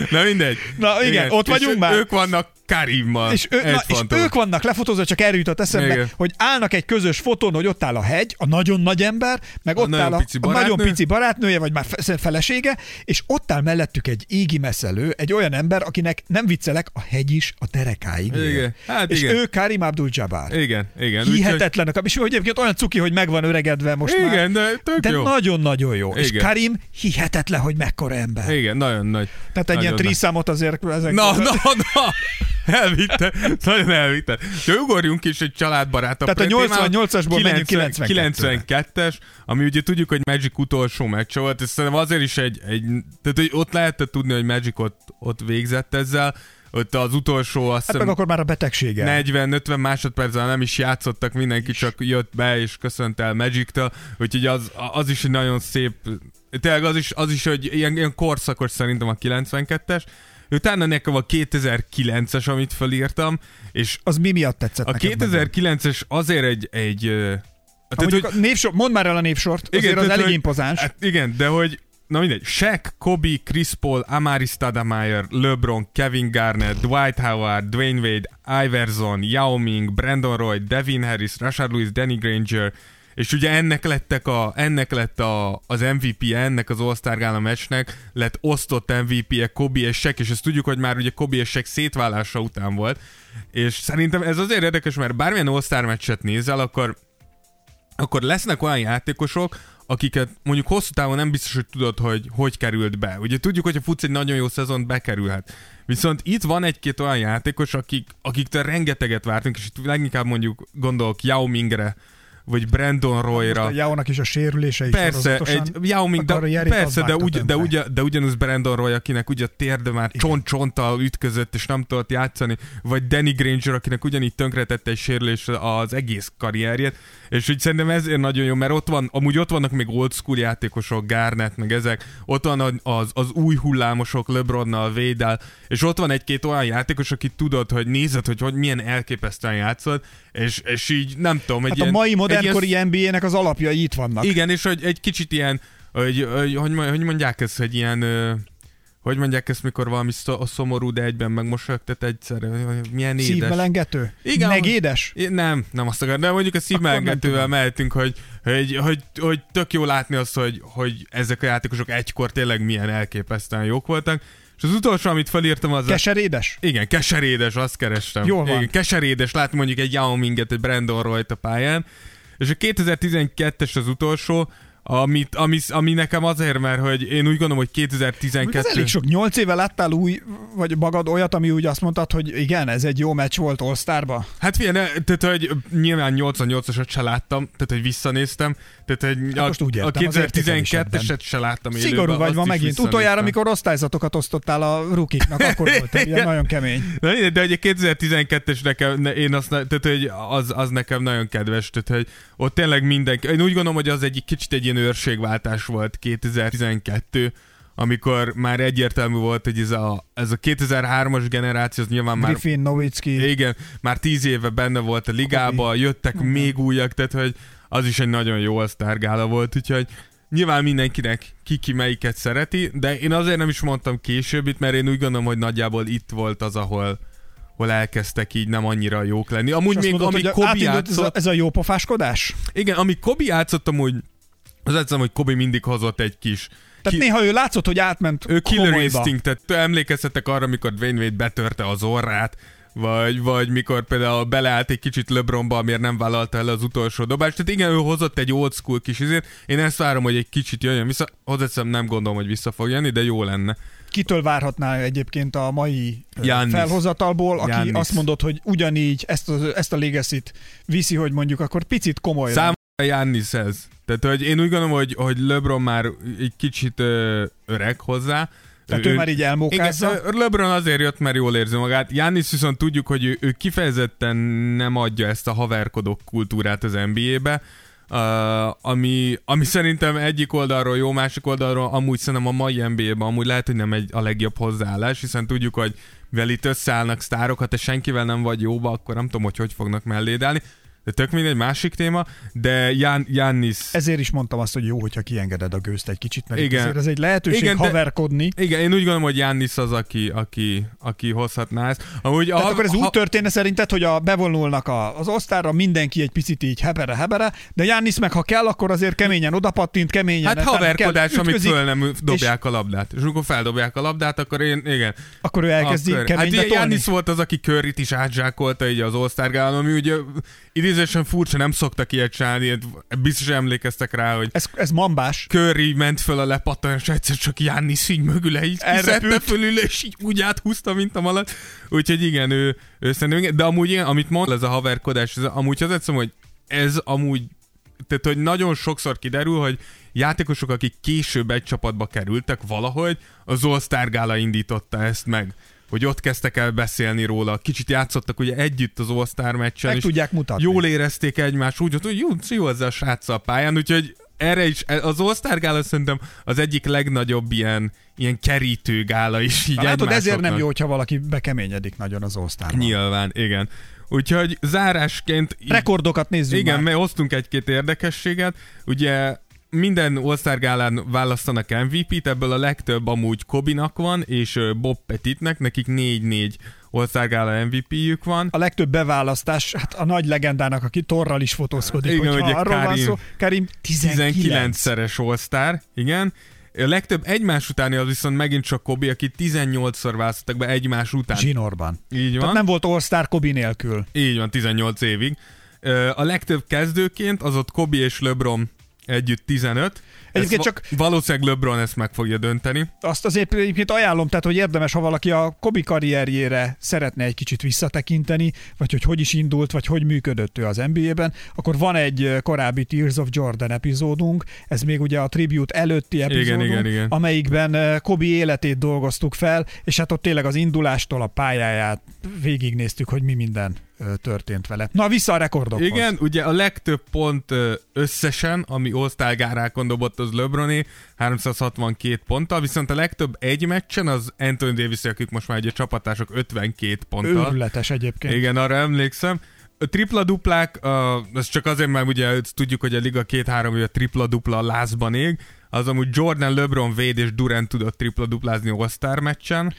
Na mindegy. Na igen, ott És vagyunk ő- már. Ők vannak Karimmal. és, ő, na, és ők vannak lefotózva, csak erről jutott eszembe, Igen. hogy állnak egy közös fotón, hogy ott áll a hegy, a nagyon nagy ember, meg A ott nagyon áll a, pici a nagyon pici barátnője, vagy már fe- felesége, és ott áll mellettük egy égi meszelő, egy olyan ember, akinek nem viccelek, a hegy is a derekáig. Igen, hát és igen. ő Karim Abdul-Jabbar. Igen, igen. úgyhogy- Hihetetlen, és hogy egyébként olyan cuki, hogy meg van öregedve most már. Igen, de tök De jó. Nagyon-nagyon jó. És Igen. Karim hihetetlen, hogy mekkora ember. Igen, nagyon nagy. Tehát egy nagyon ilyen triszámot azért ezek Na, na, na! Elvitte, nagyon elvitte. De ugorjunk is egy családbarátabb Tehát a témába. 88-asból menjünk 92-re. 92-es, ami ugye tudjuk, hogy Magic utolsó meccs volt, és szerintem azért is egy, egy tehát hogy ott lehetett tudni, hogy Magic ott, ott végzett ezzel, ott az utolsó azt Hát meg akkor már a betegsége. 40-50 másodperccel nem is játszottak, mindenki csak jött be és köszönt el Magic-től, úgyhogy az, az is egy nagyon szép, tényleg az is, az is hogy ilyen, ilyen korszakos szerintem a 92-es, Utána nekem a 2009-es, amit felírtam, és Az mi miatt tetszett a neked meg? 2009-es azért egy... egy tehát, mondjuk a névsor, mondd már el a névsort, igen, azért az tehát, elég hogy- impozáns. Hát igen, de hogy Na mindegy, Shaq, Kobe, Chris Paul, Amari Stoudemire, LeBron, Kevin Garnett, Dwight Howard, Dwayne Wade, Iverson, Yao Ming, Brandon Roy, Devin Harris, Rashard Lewis, Danny Granger, és ugye ennek lettek a, ennek lett a, az MVP-je, ennek az All-Star Gála meccsnek, lett osztott MVP-je Kobe és Shaq, és ezt tudjuk, hogy már ugye Kobe és Shaq szétválása után volt, és szerintem ez azért érdekes, mert bármilyen All-Star meccset nézel, akkor akkor lesznek olyan játékosok, akiket mondjuk hosszú távon nem biztos, hogy tudod, hogy hogy került be. Ugye tudjuk, hogy a futsz egy nagyon jó szezon bekerülhet. Viszont itt van egy-két olyan játékos, akik, akiktől rengeteget vártunk, és itt leginkább mondjuk gondolok Yao Mingre, vagy Brandon Royra. A Jaónak is a sérülése is Persze, egy Yao Ming, a de, persze, de, ugy, de, ugy, de ugyanaz Brandon Roy, akinek ugye a térde már csont-csonttal ütközött, és nem tudott játszani, vagy Danny Granger, akinek ugyanígy tönkretette egy sérülés az egész karrierjét, és úgy szerintem ezért nagyon jó, mert ott van, amúgy ott vannak még old school játékosok, Garnett, meg ezek, ott van az, az új hullámosok Lebronnal, Védel, és ott van egy-két olyan játékos, aki tudod, hogy nézed, hogy, hogy milyen elképesztően játszod, és, és így nem tudom, egy Hát ilyen, a mai egy modernkori ilyen NBA-nek az alapjai itt vannak. igen, és hogy egy kicsit ilyen, hogy, hogy, hogy, mondják ezt, hogy ilyen, hogy mondják ezt, mikor valami szomorú, de egyben megmosolyogtat egyszerre, milyen édes. Szívmelengető? Igen, Megédes? Nem, nem azt akarom, de mondjuk a szívmelengetővel mehetünk, hogy, hogy, hogy, hogy tök jó látni azt, hogy, hogy ezek a játékosok egykor tényleg milyen elképesztően jók voltak. És az utolsó, amit felírtam, az a... Keserédes? Igen, keserédes, azt kerestem. Jól van. Igen, keserédes, látni mondjuk egy Yao Minget, egy Brandon Royt a pályán. És a 2012-es az utolsó, amit, ami, ami nekem azért, mert hogy én úgy gondolom, hogy Ez 2012... elég sok. Nyolc éve láttál új, vagy magad olyat, ami úgy azt mondtad, hogy igen, ez egy jó meccs volt All-Starba? Hát figyelj, ne, tehát, hogy nyilván 88-asat se láttam, tehát, hogy visszanéztem, tehát, hogy Hát a, a értem, az értékelésebben. 2012-eset se láttam élőben, Szigorú vagy ma megint. Utoljára, amikor osztályzatokat osztottál a rukiknak, akkor volt ilyen <laughs> nagyon kemény. De, de ugye 2012-es nekem, ne- én azt, tehát, hogy az, az nekem nagyon kedves, tehát, hogy ott tényleg mindenki, én úgy gondolom, hogy az egy kicsit egy ilyen őrségváltás volt 2012, amikor már egyértelmű volt, hogy ez a, ez a 2003-as generáció, az nyilván már Griffin, Nowitzki. igen, már tíz éve benne volt a ligába, jöttek Mhm. még újak, tehát hogy az is egy nagyon jó asztárgála volt, úgyhogy nyilván mindenkinek ki-ki melyiket szereti, de én azért nem is mondtam később itt, mert én úgy gondolom, hogy nagyjából itt volt az, ahol hol elkezdtek így nem annyira jók lenni. Amúgy még mondod, amíg Kobi átindult ez a, játszott, ez a jó pofáskodás? igen, amíg Kobi játszott amúgy, az egyszerűen, hogy Kobi mindig hozott egy kis Tehát ki- néha ő látszott, hogy átment ő killer komolyba. instinctet, emlékeztetek arra, amikor Dwayne Wade betörte az orrát, vagy, vagy mikor például beleállt egy kicsit LeBronba, amiért nem vállalta el az utolsó dobást. Tehát igen, ő hozott egy old school kis izét. Én ezt várom, hogy egy kicsit jöjjön vissza. Hozzáteszem, nem gondolom, hogy vissza fog jönni, de jó lenne. Kitől várhatná egyébként a mai ö, Giannis. felhozatalból, aki Giannis. azt mondott, hogy ugyanígy ezt a, ezt a legacy viszi, hogy mondjuk akkor picit komoly. Számomra Giannis ez. Tehát, hogy én úgy gondolom, hogy, hogy LeBron már egy kicsit ö, öreg hozzá. Tehát ő, Ő- már így elmókázza. Igen, LeBron azért jött, mert jól érzi magát. Giannis viszont tudjuk, hogy ő, ő kifejezetten nem adja ezt a haverkodók kultúrát az NBA-be, uh, ami, ami szerintem egyik oldalról jó, másik oldalról amúgy szerintem a mai NBA-ben amúgy lehet, hogy nem egy a legjobb hozzáállás, hiszen tudjuk, hogy mivel itt összeállnak sztárok, ha te senkivel nem vagy jóba, akkor nem tudom, hogy hogy fognak melléd állni. De tök mindegy, másik téma, de Jan, Giannis... Ezért is mondtam azt, hogy jó, hogyha kiengeded a gőzt egy kicsit, mert Igen. Azért ez egy lehetőség Igen, Igen, de- haverkodni. Igen, én úgy gondolom, hogy Giannis az, aki, aki, aki hozhatná ezt. Amúgy, Tehát ha- akkor ez ha- úgy történne szerinted, hogy a bevonulnak a, az osztára, mindenki egy picit így hebere-hebere, de Jánisz meg ha kell, akkor azért keményen odapattint, keményen. Hát haverkodás, kell, amit föl nem dobják a labdát. És amikor feldobják a labdát, akkor én, igen. Akkor ő elkezdi akkor, hát. Giannis volt az, aki Curryt is átzsákolta így az all ami ugye idézésen furcsa, nem szoktak ilyet csinálni, ilyet biztos emlékeztek rá, hogy Ez, ez mambás. Curry ment föl a lepattan, és egyszer csak így mögüle így Elrepült. kiszedte fölül, és így úgy áthúzta, mint a malat. Úgyhogy igen, ő, ő szerintem. De amúgy ilyen, amit mond, ez a haverkodás, ez, amúgy az egyszerűen, hogy ez amúgy tehát, hogy nagyon sokszor kiderül, hogy játékosok, akik később egy csapatba kerültek valahogy, az All-Star Gála indította ezt meg hogy ott kezdtek el beszélni róla, kicsit játszottak ugye együtt az All-Star meccsen, Meg és tudják mutatni. jól érezték egymást, úgy, hogy jó, jó ezzel a sráccal a pályán, úgyhogy erre is, az All-Star gála szerintem az egyik legnagyobb ilyen, ilyen kerítő gála is így Látod, ezért nem jó, hogyha valaki bekeményedik nagyon az osztárban. Nyilván, igen. Úgyhogy zárásként... Rekordokat nézzünk igen, már. mert hoztunk egy-két érdekességet. Ugye minden All-Star gálán választanak MVP-t, ebből a legtöbb amúgy Kobinak van, és Bob Petitnek, nekik 4-4 All-Star gála MVP-jük van. A legtöbb beválasztás, hát a nagy legendának, aki torral is fotózkodik, Igen, hogyha ugye arról van Karim- szó. Karim 19. 19-szeres All-Star, igen. A legtöbb egymás utáni az viszont megint csak Kobi, aki 18-szor választottak be egymás után. Zsinórban. Így van. Tehát nem volt All-Star Kobi nélkül. Így van, 18 évig. A legtöbb kezdőként az ott Kobi és LeBron együtt 15. Egyébként Ezt csak- va- Valószínűleg LeBron ezt meg fogja dönteni. Azt azért egyébként ajánlom, tehát hogy érdemes, ha valaki a Kobi karrierjére szeretne egy kicsit visszatekinteni, vagy hogy hogy is indult, vagy hogy működött ő az NBA-ben, akkor van egy korábbi Tears of Jordan epizódunk, ez még ugye a Tribute előtti epizódunk, igen, igen. amelyikben ö, Kobi életét dolgoztuk fel, és hát ott tényleg az indulástól a pályáját végignéztük, hogy mi minden történt vele. Na, vissza a rekordokhoz. Igen, ugye a legtöbb pont összesen, ami all gárákon dobott az LeBroné, 362 ponttal, viszont a legtöbb egy meccsen az Anthony Davis, akik most már ugye csapatások 52 ponttal. Őrületes egyébként. Igen, arra emlékszem. a tripla-duplák, az csak azért, mert ugye tudjuk, hogy a Liga két-három a tripla-dupla lázban ég, az amúgy Jordan, LeBron, Wade és Durant tudott tripla-duplázni All-Star meccsen.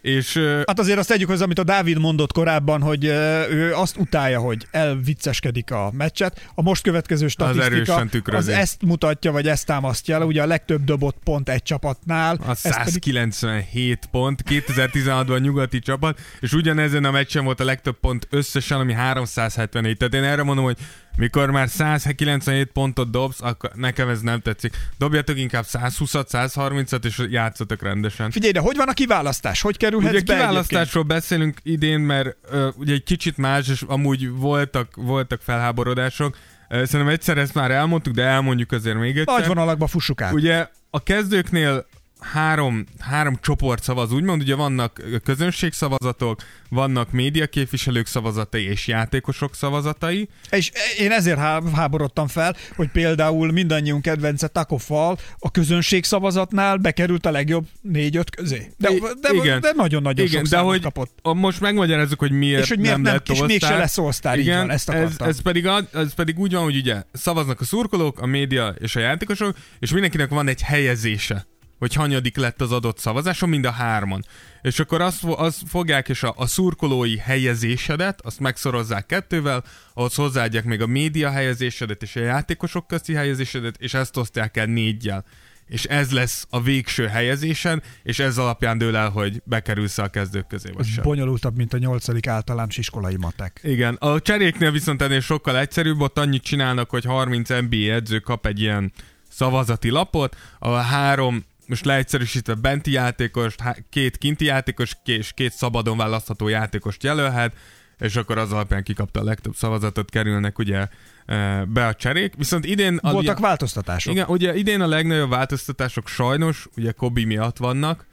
És, hát azért azt tegyük hozzá, amit a Dávid mondott korábban, hogy ő azt utálja, hogy elvicceskedik a meccset. A most következő statisztika az, az ezt mutatja, vagy ezt támasztja le. Ugye a legtöbb dobott pont egy csapatnál. A 197 pedig... pont, 2016-ban nyugati csapat, és ugyanezen a meccsen volt a legtöbb pont összesen, ami 374. Tehát én erre mondom, hogy mikor már 197 pontot dobsz, akkor nekem ez nem tetszik. Dobjatok inkább 120-at, 130-at, és játszatok rendesen. Figyelj, de hogy van a kiválasztás? Hogy kerülhetsz ugye be kiválasztásról egyébként? beszélünk idén, mert uh, ugye egy kicsit más, és amúgy voltak, voltak felháborodások. Uh, szerintem egyszer ezt már elmondtuk, de elmondjuk azért még egyszer. Nagy vonalakba fussuk át. Ugye a kezdőknél három, három csoport szavaz, úgymond, ugye vannak közönségszavazatok, vannak médiaképviselők szavazatai és játékosok szavazatai. És én ezért háborodtam fel, hogy például mindannyiunk kedvence Takofal a közönség szavazatnál bekerült a legjobb négy-öt közé. De, de, igen, de nagyon-nagyon igen, sok de hogy kapott. Most megmagyarázzuk, hogy miért, és hogy miért nem, nem lett És mégse lesz osztár, igen, van, ezt ez, ez, pedig, ez pedig úgy van, hogy ugye szavaznak a szurkolók, a média és a játékosok, és mindenkinek van egy helyezése hogy hanyadik lett az adott szavazáson, mind a hárman. És akkor azt, azt fogják, és a, a szurkolói helyezésedet, azt megszorozzák kettővel, ahhoz hozzáadják még a média helyezésedet és a játékosok közti helyezésedet, és ezt osztják el négyjel. És ez lesz a végső helyezésen, és ez alapján dől el, hogy bekerülsz a kezdők közé, vagy sem. bonyolultabb, mint a nyolcadik általános iskolai matek. Igen, a cseréknél viszont ennél sokkal egyszerűbb, ott annyit csinálnak, hogy 30 NBA edző kap egy ilyen szavazati lapot, a három most leegyszerűsítve benti játékos, két kinti játékos és két szabadon választható játékost jelölhet, és akkor az alapján kikapta a legtöbb szavazatot, kerülnek ugye e, be a cserék. Viszont idén... A, Voltak ugye, változtatások. Igen, ugye idén a legnagyobb változtatások sajnos, ugye Kobi miatt vannak,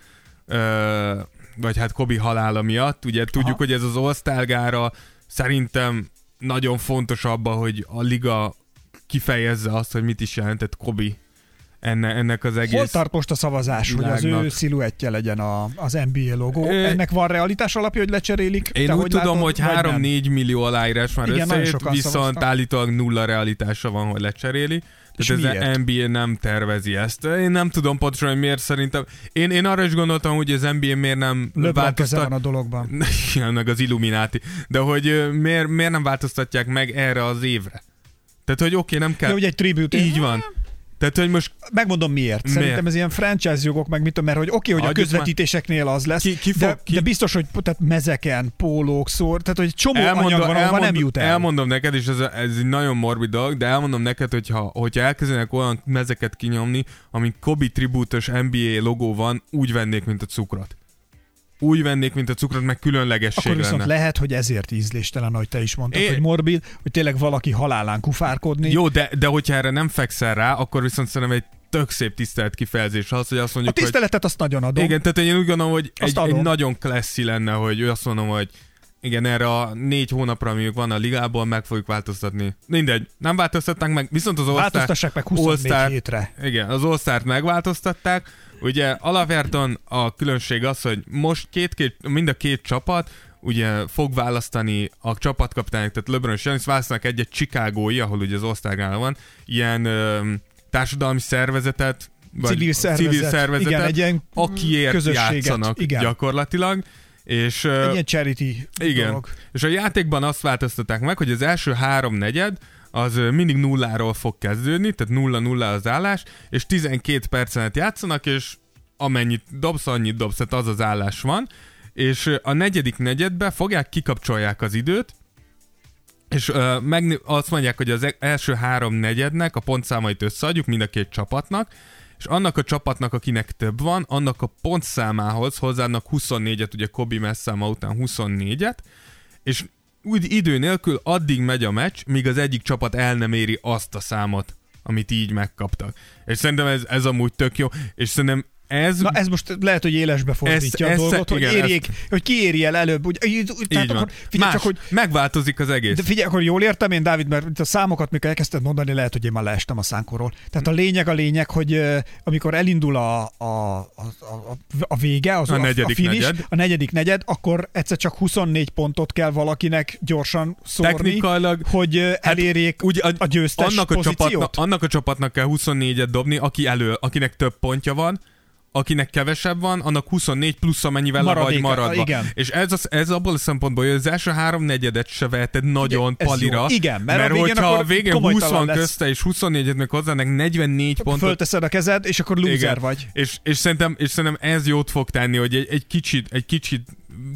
ö, vagy hát Kobi halála miatt. Ugye Aha. tudjuk, hogy ez az osztálgára szerintem nagyon fontos abba, hogy a liga kifejezze azt, hogy mit is jelentett Kobi enne, ennek az egész Hol tart most a szavazás, világnak. hogy az ő sziluettje legyen a, az NBA logó? Ö... Ennek van realitás alapja, hogy lecserélik? Én Te úgy tudom, látod, hogy 3-4 millió aláírás már Igen, összejött, viszont szavaztak. állítólag nulla realitása van, hogy lecseréli. Tehát ez az NBA nem tervezi ezt. Én nem tudom pontosan, hogy miért szerintem. Én, én arra is gondoltam, hogy az NBA miért nem változtat... van a dologban. <laughs> Igen, meg az Illuminati. De hogy miért, miért nem változtatják meg erre az évre? Tehát, hogy oké, okay, nem kell... De ugye egy tribute. Így van. Tehát, hogy most... Megmondom miért. miért? Szerintem ez ilyen franchise jogok, meg mit tudom, mert hogy oké, okay, hogy Adjuk a közvetítéseknél az lesz, ki, ki fog, de, ki... de biztos, hogy tehát mezeken, pólók, szór, tehát hogy csomó elmondom, anyag van, elmondom, nem jut el. Elmondom neked, és ez, ez egy nagyon morbid dolog, de elmondom neked, hogyha, hogyha elkezdenek olyan mezeket kinyomni, amin Kobe tribútos NBA logó van, úgy vennék, mint a cukrot úgy vennék, mint a cukrot, meg különlegesség Akkor viszont lenne. lehet, hogy ezért ízléstelen, ahogy te is mondtad, é... hogy morbid, hogy tényleg valaki halálán kufárkodni. Jó, de, de hogyha erre nem fekszel rá, akkor viszont szerintem egy tök szép tisztelt kifejezés az, hogy azt mondjuk, A tiszteletet hogy... azt nagyon adom. Igen, tehát én úgy gondolom, hogy egy, egy, nagyon klasszi lenne, hogy azt mondom, hogy igen, erre a négy hónapra, amíg van a ligából, meg fogjuk változtatni. Mindegy, nem változtatták meg, viszont az All-Star... Változtassák meg 24 all hétre. Igen, az all megváltoztatták, Ugye alapjártan a különbség az, hogy most két, két, mind a két csapat ugye fog választani a csapatkapitányok, tehát LeBron és Giannis választanak egy-egy Chicagói, ahol ugye az osztálygála van, ilyen ö, társadalmi szervezetet, vagy civil szervezet, civil szervezetet, igen, egy ilyen akiért játszanak igen. gyakorlatilag. És, egy ilyen charity igen. Dolog. És a játékban azt változtatták meg, hogy az első három negyed az mindig nulláról fog kezdődni, tehát nulla-nulla az állás, és 12 percet játszanak, és amennyit dobsz, annyit dobsz, tehát az az állás van, és a negyedik negyedbe fogják, kikapcsolják az időt, és uh, meg azt mondják, hogy az e-, első három negyednek a pontszámait összeadjuk mind a két csapatnak, és annak a csapatnak, akinek több van, annak a pontszámához hozzáadnak 24-et, ugye Kobi messzáma után 24-et, és úgy idő nélkül addig megy a meccs, míg az egyik csapat el nem éri azt a számot, amit így megkaptak. És szerintem ez, ez amúgy tök jó, és szerintem ez, Na ez most lehet, hogy élesbe fordítja Ez- a dolgot, hogy, igen, érjék, hogy ki éri el előbb. Úgy, úgy, tehát így akkor, figyelj Más, csak, hogy megváltozik az egész. de figyelj, akkor jól értem én, Dávid, mert itt a számokat, mikor elkezdted mondani, lehet, hogy én már leestem a szánkóról. Tehát a lényeg a lényeg, hogy amikor elindul a, a, a, a, a vége, az A a, negyedik a finish, negyed. a negyedik negyed, akkor egyszer csak 24 pontot kell valakinek gyorsan szórni, Technikailag hogy ö, elérjék úgy a, a győztes annak a, pozíciót. csapatnak, annak a csapatnak kell 24-et dobni, aki elő, akinek több pontja van, akinek kevesebb van, annak 24 plusz amennyivel le vagy maradva. igen. És ez, az, ez abból a szempontból, hogy az első három negyedet se veheted nagyon ez palira. jó. Igen, mert a mert végén hogyha a végén komolytalan 20 lesz. közte és 24-et meg hozzának 44 pontot, Fölteszed a kezed, és akkor loser Igen. vagy. És, és, szerintem, és szerintem ez jót fog tenni, hogy egy, egy kicsit, egy kicsit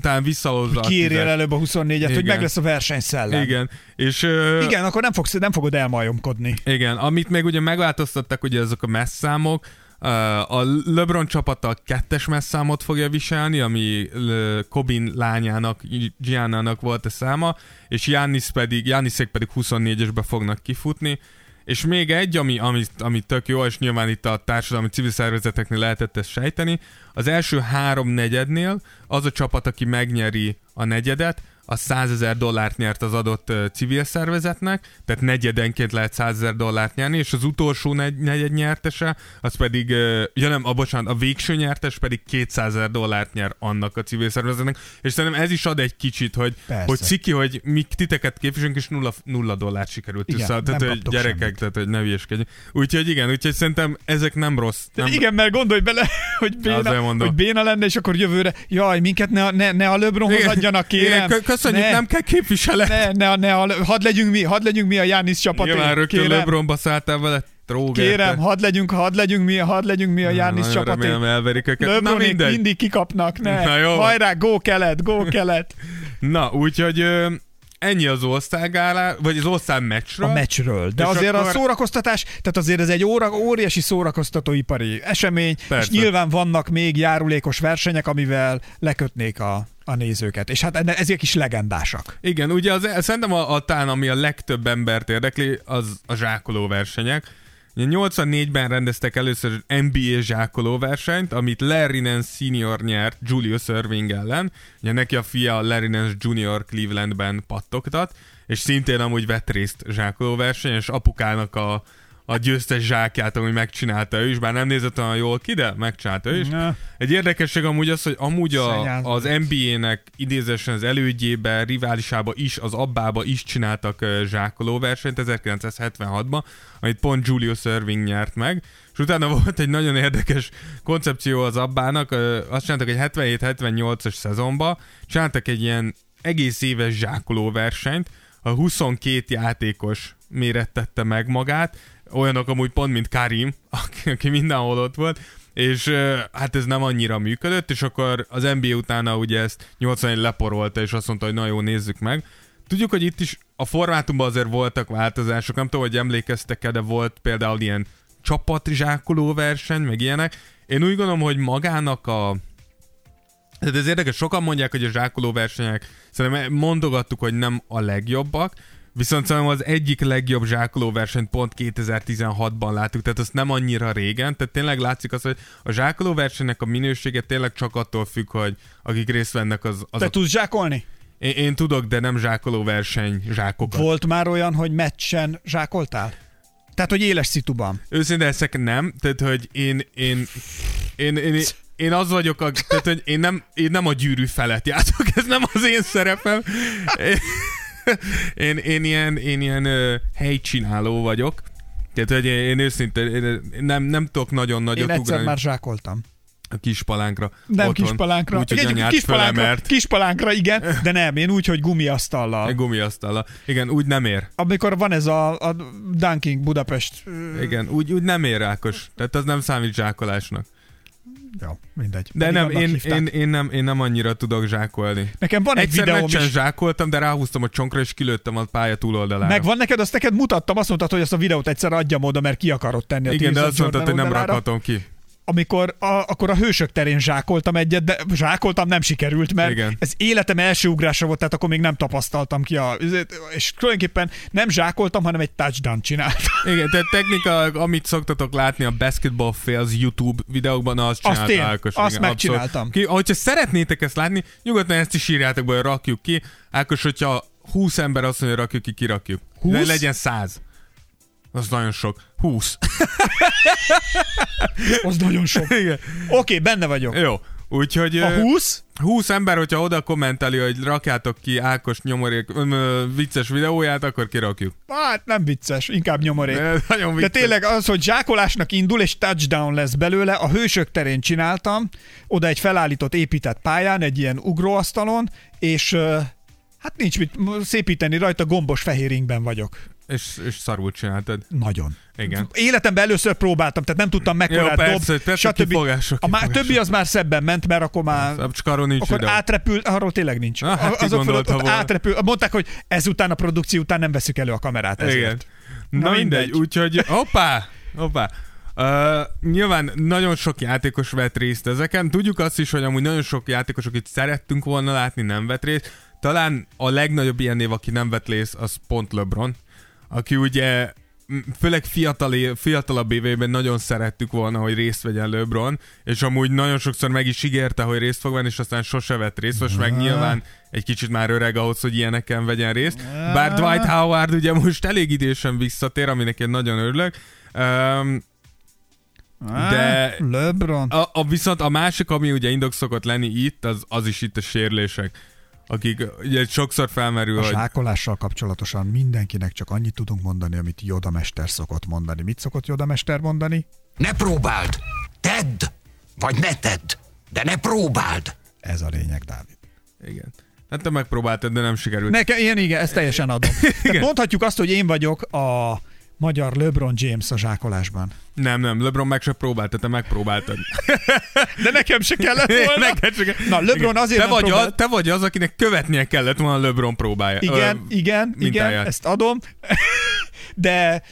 talán visszahozza a tüzet. előbb a 24-et, hogy Igen. meg lesz a versenyszellem. Igen. És, ö, Igen, akkor nem, fogsz, nem fogod elmajomkodni. Igen, amit még ugye megváltoztattak, ugye ezek a messzámok, a LeBron csapata kettes messzámot fogja viselni, ami Kobin lányának, Giannának volt a száma, és Giannis pedig, Giannisék pedig 24-esbe fognak kifutni. És még egy, ami, ami, ami tök jó, és nyilván itt a társadalmi civil szervezeteknél lehetett ezt sejteni, az első három negyednél az a csapat, aki megnyeri a negyedet, az 100 ezer dollárt nyert az adott civil szervezetnek, tehát negyedenként lehet 100 ezer dollárt nyerni, és az utolsó negy, negyed nyertese, az pedig, ja nem, a, bocsánat, a végső nyertes pedig 200 ezer dollárt nyer annak a civil szervezetnek, és szerintem ez is ad egy kicsit, hogy, Persze. hogy ciki, hogy mi titeket képviselünk, és nulla, nulla dollárt sikerült Igen, nem Tehát, hogy gyerekek, semmit. tehát, hogy ne hülyeskedjünk. Úgyhogy igen, úgyhogy szerintem ezek nem rossz. Nem. Nem, Igen, mert gondolj bele, <laughs> hogy béna, hogy béna lenne, és akkor jövőre, jaj, minket ne, ne, ne a LeBronhoz adjanak, kérem. Igen, kö- köszönjük, ne, nem kell képviselet. Ne, ne, ne, hadd legyünk mi, hadd legyünk mi a Jánisz csapat. Nyilván rögtön LeBronba szálltál vele, tróger. kérem, hadd legyünk, hadd legyünk mi, hadd legyünk mi a Jánisz Nagyon csapat. remélem elverik őket. Na LeBronék mindegy. mindig kikapnak, ne. Na jó. Hajrá, go kelet, go kelet. <laughs> Na, úgyhogy ö, ennyi az osztálygálá, vagy az osztály meccsről. A meccsről. De És azért akkor- a szórakoztatás, tehát azért ez egy óra, óriási szórakoztatóipari esemény, Persze. és nyilván vannak még járulékos versenyek, amivel lekötnék a, a nézőket. És hát ezek is legendásak. Igen, ugye az, szerintem a, a tán, ami a legtöbb embert érdekli, az a zsákoló versenyek. Ugye 84-ben rendeztek először NBA zsákoló versenyt, amit Larry Nance Senior nyert Julius Irving ellen. Ugye neki a fia Larry Nance Junior Clevelandben pattogtat, és szintén amúgy vett részt zsákoló verseny, és apukának a, a győztes zsákját, amúgy megcsinálta ő is, bár nem nézett olyan jól ki, de megcsinálta ő is. Ja. Egy érdekesség amúgy az, hogy amúgy a, az NBA-nek idézősen az elődjébe, riválisába is, az abbába is csináltak zsákoló versenyt 1976-ban, amit pont Julius Irving nyert meg, és utána <laughs> volt egy nagyon érdekes koncepció az abbának, azt csináltak egy 77-78-as szezonba, csináltak egy ilyen egész éves zsákoló versenyt, a 22 játékos mérettette meg magát, olyanok amúgy pont, mint Karim, <laughs> aki, aki mindenhol ott volt, és hát ez nem annyira működött, és akkor az NBA utána ugye ezt 81 leporolta, és azt mondta, hogy na jó, nézzük meg. Tudjuk, hogy itt is a formátumban azért voltak változások, nem tudom, hogy emlékeztek-e, de volt például ilyen csapatzsákoló verseny, meg ilyenek. Én úgy gondolom, hogy magának a, tehát ez érdekes, sokan mondják, hogy a zsákoló versenyek, szerintem mondogattuk, hogy nem a legjobbak, viszont szerintem az egyik legjobb zsákoló versenyt pont 2016-ban láttuk, tehát azt nem annyira régen, tehát tényleg látszik az, hogy a zsákoló versenynek a minősége tényleg csak attól függ, hogy akik részt vennek az... az Te a... tudsz zsákolni? én, én, tudok, de nem zsákoló verseny zsákokat. Volt már olyan, hogy meccsen zsákoltál? Tehát, hogy éles szituban. Őszintén ezek nem, tehát hogy én, én, én, én, én, én az vagyok, a, tehát, hogy én nem, én nem a gyűrű felett játszok, ez nem az én szerepem. <laughs> <laughs> Én, én ilyen, én ilyen uh, helycsináló vagyok. Tehát, hogy én, én őszintén én nem, nem tudok nagyon Én nagyot egyszer ugrani már zsákoltam. a kispalánkra. Nem otthon. kispalánkra. Úgy, hogy Igen, anyád kispalánkra, fölemert. kispalánkra, igen, de nem, én úgy, hogy Egy gumiasztallal. Igen, úgy nem ér. Amikor van ez a, a Dunking Budapest. ö, Igen, úgy, úgy nem ér, Ákos. Tehát az nem számít zsákolásnak. Jó, mindegy. De Pedig nem, én, én, én, nem, én nem annyira tudok zsákolni. Nekem van egy Egyszer videóm meccsen is. zsákoltam, de ráhúztam a csonkra, és kilőttem a pálya túloldalára. Megvan neked, azt neked mutattam, azt mondtad, hogy ezt a videót egyszer adjam oda, mert ki akarod tenni a Igen, de azt mondtad, hogy nem rakhatom ki. Amikor a, akkor a hősök terén zsákoltam egyet, de zsákoltam, nem sikerült, mert Igen. ez életem első ugrása volt, tehát akkor még nem tapasztaltam ki a... És tulajdonképpen nem zsákoltam, hanem egy touchdown csináltam. Igen, tehát technika, amit szoktatok látni a Basketball Fails YouTube videókban, azt csinálta én, Ákos. azt igen, megcsináltam. Ki, hogyha szeretnétek ezt látni, nyugodtan ezt is írjátok be, hogy rakjuk ki. Ákos, hogyha 20 ember azt mondja, hogy rakjuk ki, kirakjuk. 20? Le, legyen 100. Az nagyon sok. 20. <laughs> Az nagyon sok. <laughs> Igen. Oké, okay, benne vagyok. Jó. Úgyhogy A ö, 20? 20 ember, hogyha oda kommenteli, hogy rakjátok ki Ákos nyomorék ö, vicces videóját, akkor kirakjuk. Hát nem vicces, inkább nyomorék. Ö, Nagyon De vicces. tényleg az, hogy zsákolásnak indul, és touchdown lesz belőle, a hősök terén csináltam, oda egy felállított, épített pályán, egy ilyen ugróasztalon, és ö, hát nincs mit szépíteni rajta, gombos fehér ingben vagyok. És, és szarul csináltad. Nagyon. Igen. Életemben először próbáltam, tehát nem tudtam mekkorát Jó, persze, dob, persze, stb. kifogások, A kifogások. többi az már szebben ment, mert akkor már A Cskaron nincs akkor videó. átrepült, arról tényleg nincs. Ah, hát Azok fölött ott átrepül, mondták, hogy ezután a produkció után nem veszük elő a kamerát ezért. Igen. Na, Na mindegy, mindegy. úgyhogy <laughs> hoppá, hoppá. Uh, nyilván nagyon sok játékos vett részt ezeken. Tudjuk azt is, hogy amúgy nagyon sok játékos, akit szerettünk volna látni, nem vett részt. Talán a legnagyobb ilyen név, aki nem vett részt, az pont LeBron, aki ugye főleg fiatal, fiatalabb éveiben nagyon szerettük volna, hogy részt vegyen LeBron, és amúgy nagyon sokszor meg is ígérte, hogy részt fog venni, és aztán sose vett részt, most meg nyilván egy kicsit már öreg ahhoz, hogy ilyeneken vegyen részt. Bár Dwight Howard ugye most elég idősen visszatér, aminek én nagyon örülök. Um, De- LeBron. a, a, viszont a másik, ami ugye indok szokott lenni itt, az, az is itt a sérülések. Akik ugye sokszor felmerül, A hogy zsákolással kapcsolatosan mindenkinek csak annyit tudunk mondani, amit Joda mester szokott mondani. Mit szokott Joda mester mondani? Ne próbáld! Tedd! Vagy ne tedd! De ne próbáld! Ez a lényeg, Dávid. igen. Hát te megpróbáltad, de nem sikerült. Nekem, én igen, ezt teljesen adom. <laughs> Tehát mondhatjuk azt, hogy én vagyok a magyar LeBron James a zsákolásban. Nem, nem, LeBron meg se próbálta, te megpróbáltad. <laughs> De nekem se kellett <laughs> volna. Neked csak... Na, LeBron azért te nem vagy, próbál- a, te vagy az, akinek követnie kellett volna a LeBron próbája. Igen, Ö, igen, igen, mintáját. ezt adom. <laughs> De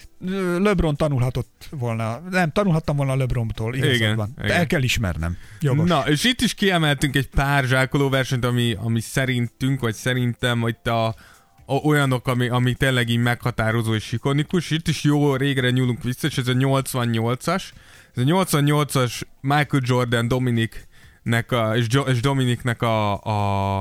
LeBron tanulhatott volna, nem, tanulhattam volna LeBrontól, igazad Igen, van. De igen. el kell ismernem. Jogos. Na, és itt is kiemeltünk egy pár zsákoló versenyt, ami, ami szerintünk, vagy szerintem, hogy a, olyanok, ami, ami tényleg így meghatározó és ikonikus. Itt is jó régre nyúlunk vissza, és ez a 88-as. Ez a 88-as Michael Jordan Dominiknek a, és, jo, és Dominiknek a, a,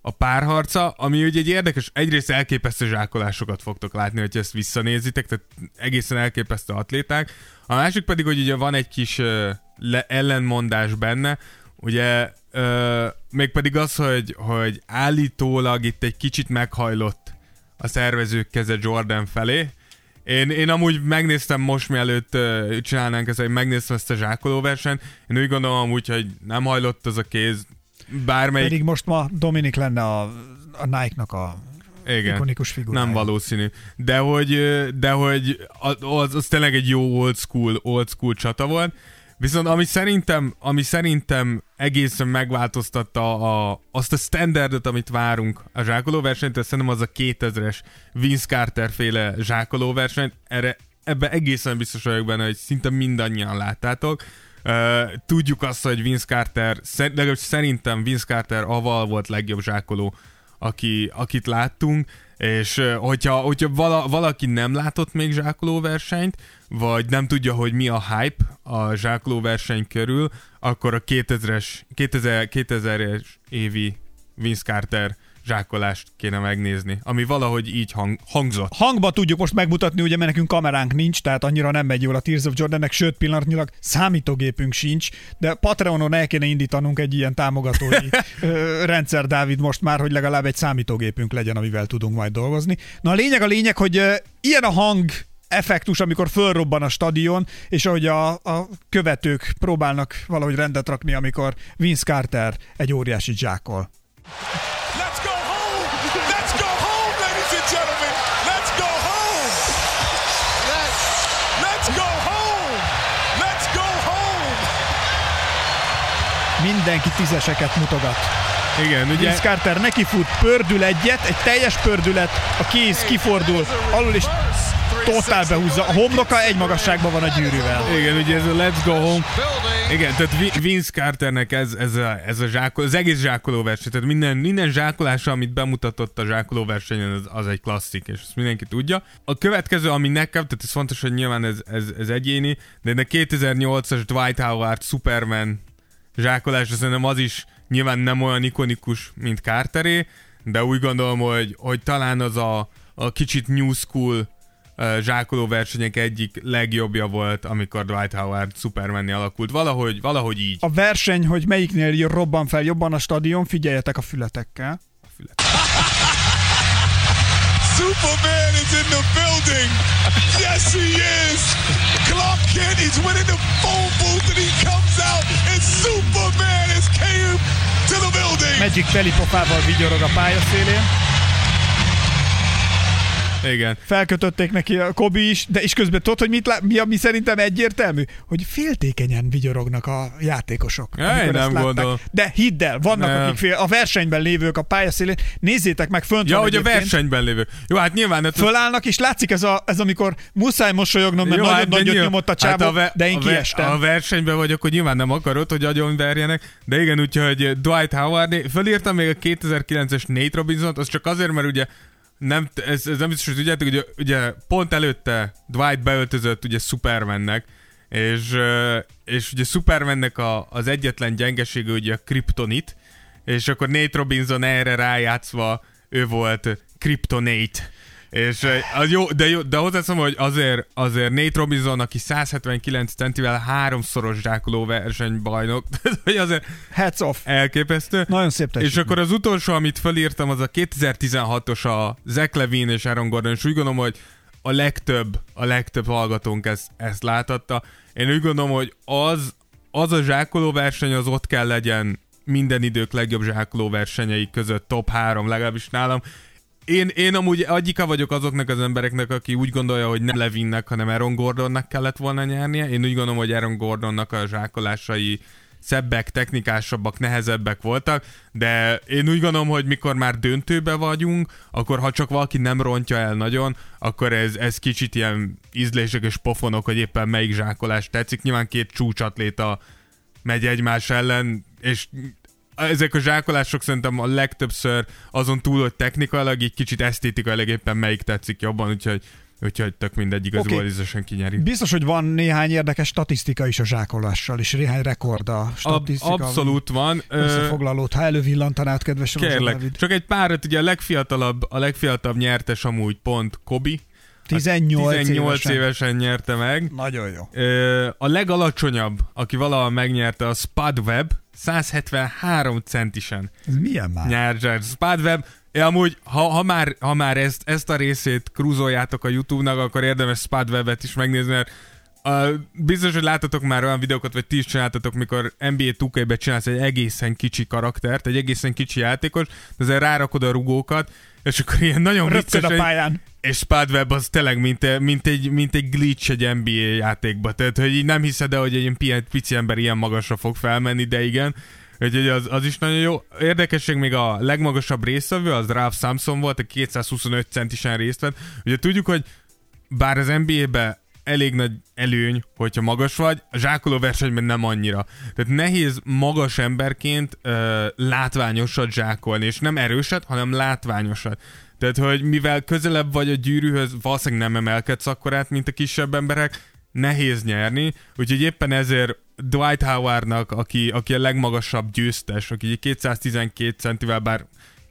a párharca, ami ugye egy érdekes, egyrészt elképesztő zsákolásokat fogtok látni, hogy ezt visszanézitek, tehát egészen elképesztő atléták. A másik pedig, hogy ugye van egy kis uh, le, ellenmondás benne, ugye uh, mégpedig az, hogy, hogy állítólag itt egy kicsit meghajlott a szervezők keze Jordan felé. Én, én amúgy megnéztem most, mielőtt uh, csinálnánk ezt, hogy megnéztem ezt a zsákolóversenyt. Én úgy gondolom amúgy, hogy nem hajlott az a kéz bármelyik Pedig most ma Dominik lenne a, a Nike-nak a Igen. ikonikus figurája. Nem valószínű. De hogy, de hogy az, az tényleg egy jó old school, old school csata volt. Viszont ami szerintem, ami szerintem egészen megváltoztatta a, azt a standardot, amit várunk a zsákolóversenyt, szerintem az a 2000-es Vince Carter féle zsákolóversenyt, erre ebbe egészen biztos vagyok benne, hogy szinte mindannyian láttátok. Uh, tudjuk azt, hogy Vince Carter, szer- legalábbis szerintem Vince Carter aval volt legjobb zsákoló, aki, akit láttunk, és hogyha, hogyha vala, valaki nem látott még zsákolóversenyt, vagy nem tudja, hogy mi a hype a zsákolóverseny körül, akkor a 2000-es, 2000, 2000-es évi Vince Carter zsákolást kéne megnézni, ami valahogy így hang, hangzott. Hangba tudjuk most megmutatni, ugye, mert nekünk kameránk nincs, tehát annyira nem megy jól a Tears of Jordannek, sőt pillanatnyilag számítógépünk sincs, de Patreonon el kéne indítanunk egy ilyen támogatói <laughs> rendszer, Dávid, most már, hogy legalább egy számítógépünk legyen, amivel tudunk majd dolgozni. Na a lényeg a lényeg, hogy ö, ilyen a hang effektus, amikor fölrobban a stadion, és ahogy a, a követők próbálnak valahogy rendet rakni, amikor Vince Carter egy óriási zsákol. Let's go home! Let's go home, ladies and gentlemen! Let's go home! Let's go home! Let's go home! Mindenki tízeseket mutogat. Igen, ugye... Vince Carter nekifut, pördül egyet, egy teljes pördület, a kéz kifordul, alul is totál behúzza. A homloka egy magasságban van a gyűrűvel. Igen, ugye ez a Let's Go Home. Igen, tehát Vi- Vince Carternek ez, ez, a, ez a zsákol, az egész zsákoló verseny, tehát minden, minden zsákolása, amit bemutatott a zsákoló versenyen, az, az egy klasszik, és ezt mindenki tudja. A következő, ami nekem, tehát ez fontos, hogy nyilván ez, ez, ez egyéni, de a 2008-as Dwight Howard Superman zsákolás, szerintem az is nyilván nem olyan ikonikus, mint Carteré, de úgy gondolom, hogy, hogy talán az a, a kicsit new school zsákoló versenyek egyik legjobbja volt, amikor Dwight Howard Supermanni alakult. Valahogy, valahogy így. A verseny, hogy melyiknél robban fel jobban a stadion, figyeljetek a fületekkel. Superman is in the building. Yes, he is. Clark Kent is winning the phone booth and he comes out and Superman has came to the building. Magic telipofával vigyorog a pályaszélén. Igen. Felkötötték neki a Kobi is, de is közben tudod, hogy mit lá- mi, ami szerintem egyértelmű? Hogy féltékenyen vigyorognak a játékosok. Ja, én nem gondolom. De hidd el, vannak Nem. akik fél, a versenyben lévők a pályaszélén. Nézzétek meg, fönt Ja, hogy a egyébként. versenyben lévő. Jó, hát nyilván... Hát Fölállnak, és látszik ez, a, ez amikor muszáj mosolyognom, mert nagyon hát nagyot nyilván- nyomott a csávó, hát ve- de én a ve- kiestem. A versenyben vagyok, hogy nyilván nem akarod, hogy agyon verjenek, de igen, úgyhogy Dwight Howard, fölírtam még a 2009-es Nate Robinson-t, az csak azért, mert ugye nem, ez, ez nem biztos, hogy tudjátok, ugye, ugye pont előtte Dwight beöltözött ugye Supermannek, és, és ugye Supermannek a, az egyetlen gyengesége ugye a Kryptonit, és akkor Nate Robinson erre rájátszva ő volt Kryptonate. És az jó, de, jó, de hozzáteszem, hogy azért, azért Nate Robinson, aki 179 centivel háromszoros zsákoló versenybajnok, <laughs> hogy azért Heads off. elképesztő. Nagyon szép És teljesítmény. akkor az utolsó, amit felírtam, az a 2016-os a Zach Levine és Aaron Gordon, és úgy gondolom, hogy a legtöbb, a legtöbb hallgatónk ezt, ezt látatta. Én úgy gondolom, hogy az, az a zsákoló verseny az ott kell legyen minden idők legjobb zsákoló versenyei között top 3, legalábbis nálam. Én, én amúgy egyika vagyok azoknak az embereknek, aki úgy gondolja, hogy nem Levinnek, hanem Aaron Gordonnak kellett volna nyernie. Én úgy gondolom, hogy Aaron Gordonnak a zsákolásai szebbek, technikásabbak, nehezebbek voltak, de én úgy gondolom, hogy mikor már döntőbe vagyunk, akkor ha csak valaki nem rontja el nagyon, akkor ez, ez kicsit ilyen ízlések és pofonok, hogy éppen melyik zsákolás tetszik. Nyilván két csúcsatléta megy egymás ellen, és ezek a zsákolások szerintem a legtöbbször azon túl, hogy technikailag, így kicsit esztétikailag éppen melyik tetszik jobban, úgyhogy, úgyhogy tök mindegy, igazából okay. kinyeri. Biztos, hogy van néhány érdekes statisztika is a zsákolással, és néhány rekord a Ab, statisztika. abszolút van. Összefoglalót, ha elővillantanád, kedves Kérlek, csak egy párat, ugye a legfiatalabb, a legfiatalabb nyertes amúgy pont Kobi. 18, 18 évesen. évesen nyerte meg. Nagyon jó. A legalacsonyabb, aki valaha megnyerte, a Spud Web, 173 centisen Ez milyen már? nyert Spud Web. Ja, amúgy, ha, ha, már, ha már ezt, ezt a részét krúzoljátok a YouTube-nak, akkor érdemes Spud Web-et is megnézni, mert Uh, biztos, hogy láttatok már olyan videókat, vagy ti is csináltatok, mikor NBA 2K-be csinálsz egy egészen kicsi karaktert, egy egészen kicsi játékos, de ezzel rárakod a rugókat, és akkor ilyen nagyon Röpköd vicces, a pályán. és Spadweb az tényleg mint, mint, egy, mint egy glitch egy NBA játékba. Tehát, hogy így nem hiszed el, hogy egy ilyen pi- pici ember ilyen magasra fog felmenni, de igen. Úgyhogy az, az is nagyon jó. Érdekesség még a legmagasabb résztvevő, az Ralph Samson volt, aki 225 centisen részt vett. Ugye tudjuk, hogy bár az NBA-be elég nagy előny, hogyha magas vagy, a zsákoló versenyben nem annyira. Tehát nehéz magas emberként ö, látványosat zsákolni, és nem erőset, hanem látványosat. Tehát, hogy mivel közelebb vagy a gyűrűhöz, valószínűleg nem emelkedsz akkorát, mint a kisebb emberek, nehéz nyerni, úgyhogy éppen ezért Dwight Howardnak, aki, aki a legmagasabb győztes, aki 212 centivel, bár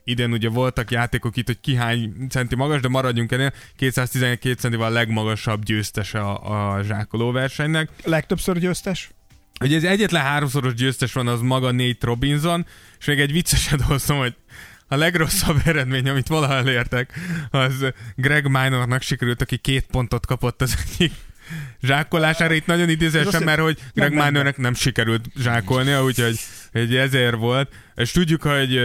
idén ugye voltak játékok itt, hogy ki hány centi magas, de maradjunk ennél, 212 centivel a legmagasabb győztese a, a zsákoló versenynek. Legtöbbször győztes? Ugye ez egyetlen háromszoros győztes van, az maga Nate Robinson, és még egy vicceset hoztam, hogy a legrosszabb <laughs> eredmény, amit valaha elértek, az Greg Minornak sikerült, aki két pontot kapott az egyik zsákolására. Itt nagyon idézősen, mert hogy Greg Minornak nem sikerült zsákolnia, úgyhogy hogy ezért volt. És tudjuk, hogy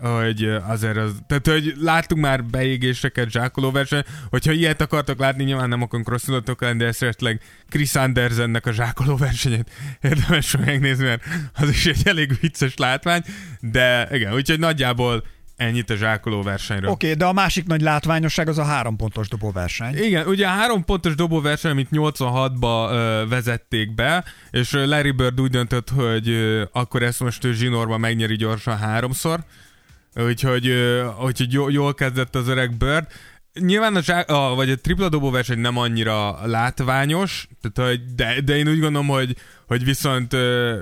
hogy azért az, tehát hogy láttunk már beégéseket zsákoló verseny, hogyha ilyet akartok látni, nyilván nem akarunk rossz tudatok lenni, de esetleg Chris Andersennek a zsákoló versenyét érdemes <laughs> megnézni, mert az is egy elég vicces látvány, de igen, úgyhogy nagyjából Ennyit a zsákoló versenyről. Oké, okay, de a másik nagy látványosság az a három pontos dobóverseny. Igen, ugye a három pontos dobóverseny, amit 86-ba ö, vezették be, és Larry Bird úgy döntött, hogy ö, akkor ezt most ő zsinórban megnyeri gyorsan háromszor, úgyhogy, úgyhogy jól, jól kezdett az öreg Bird. Nyilván a, zsá- vagy a tripla dobóverseny nem annyira látványos, tehát, de, de én úgy gondolom, hogy, hogy viszont,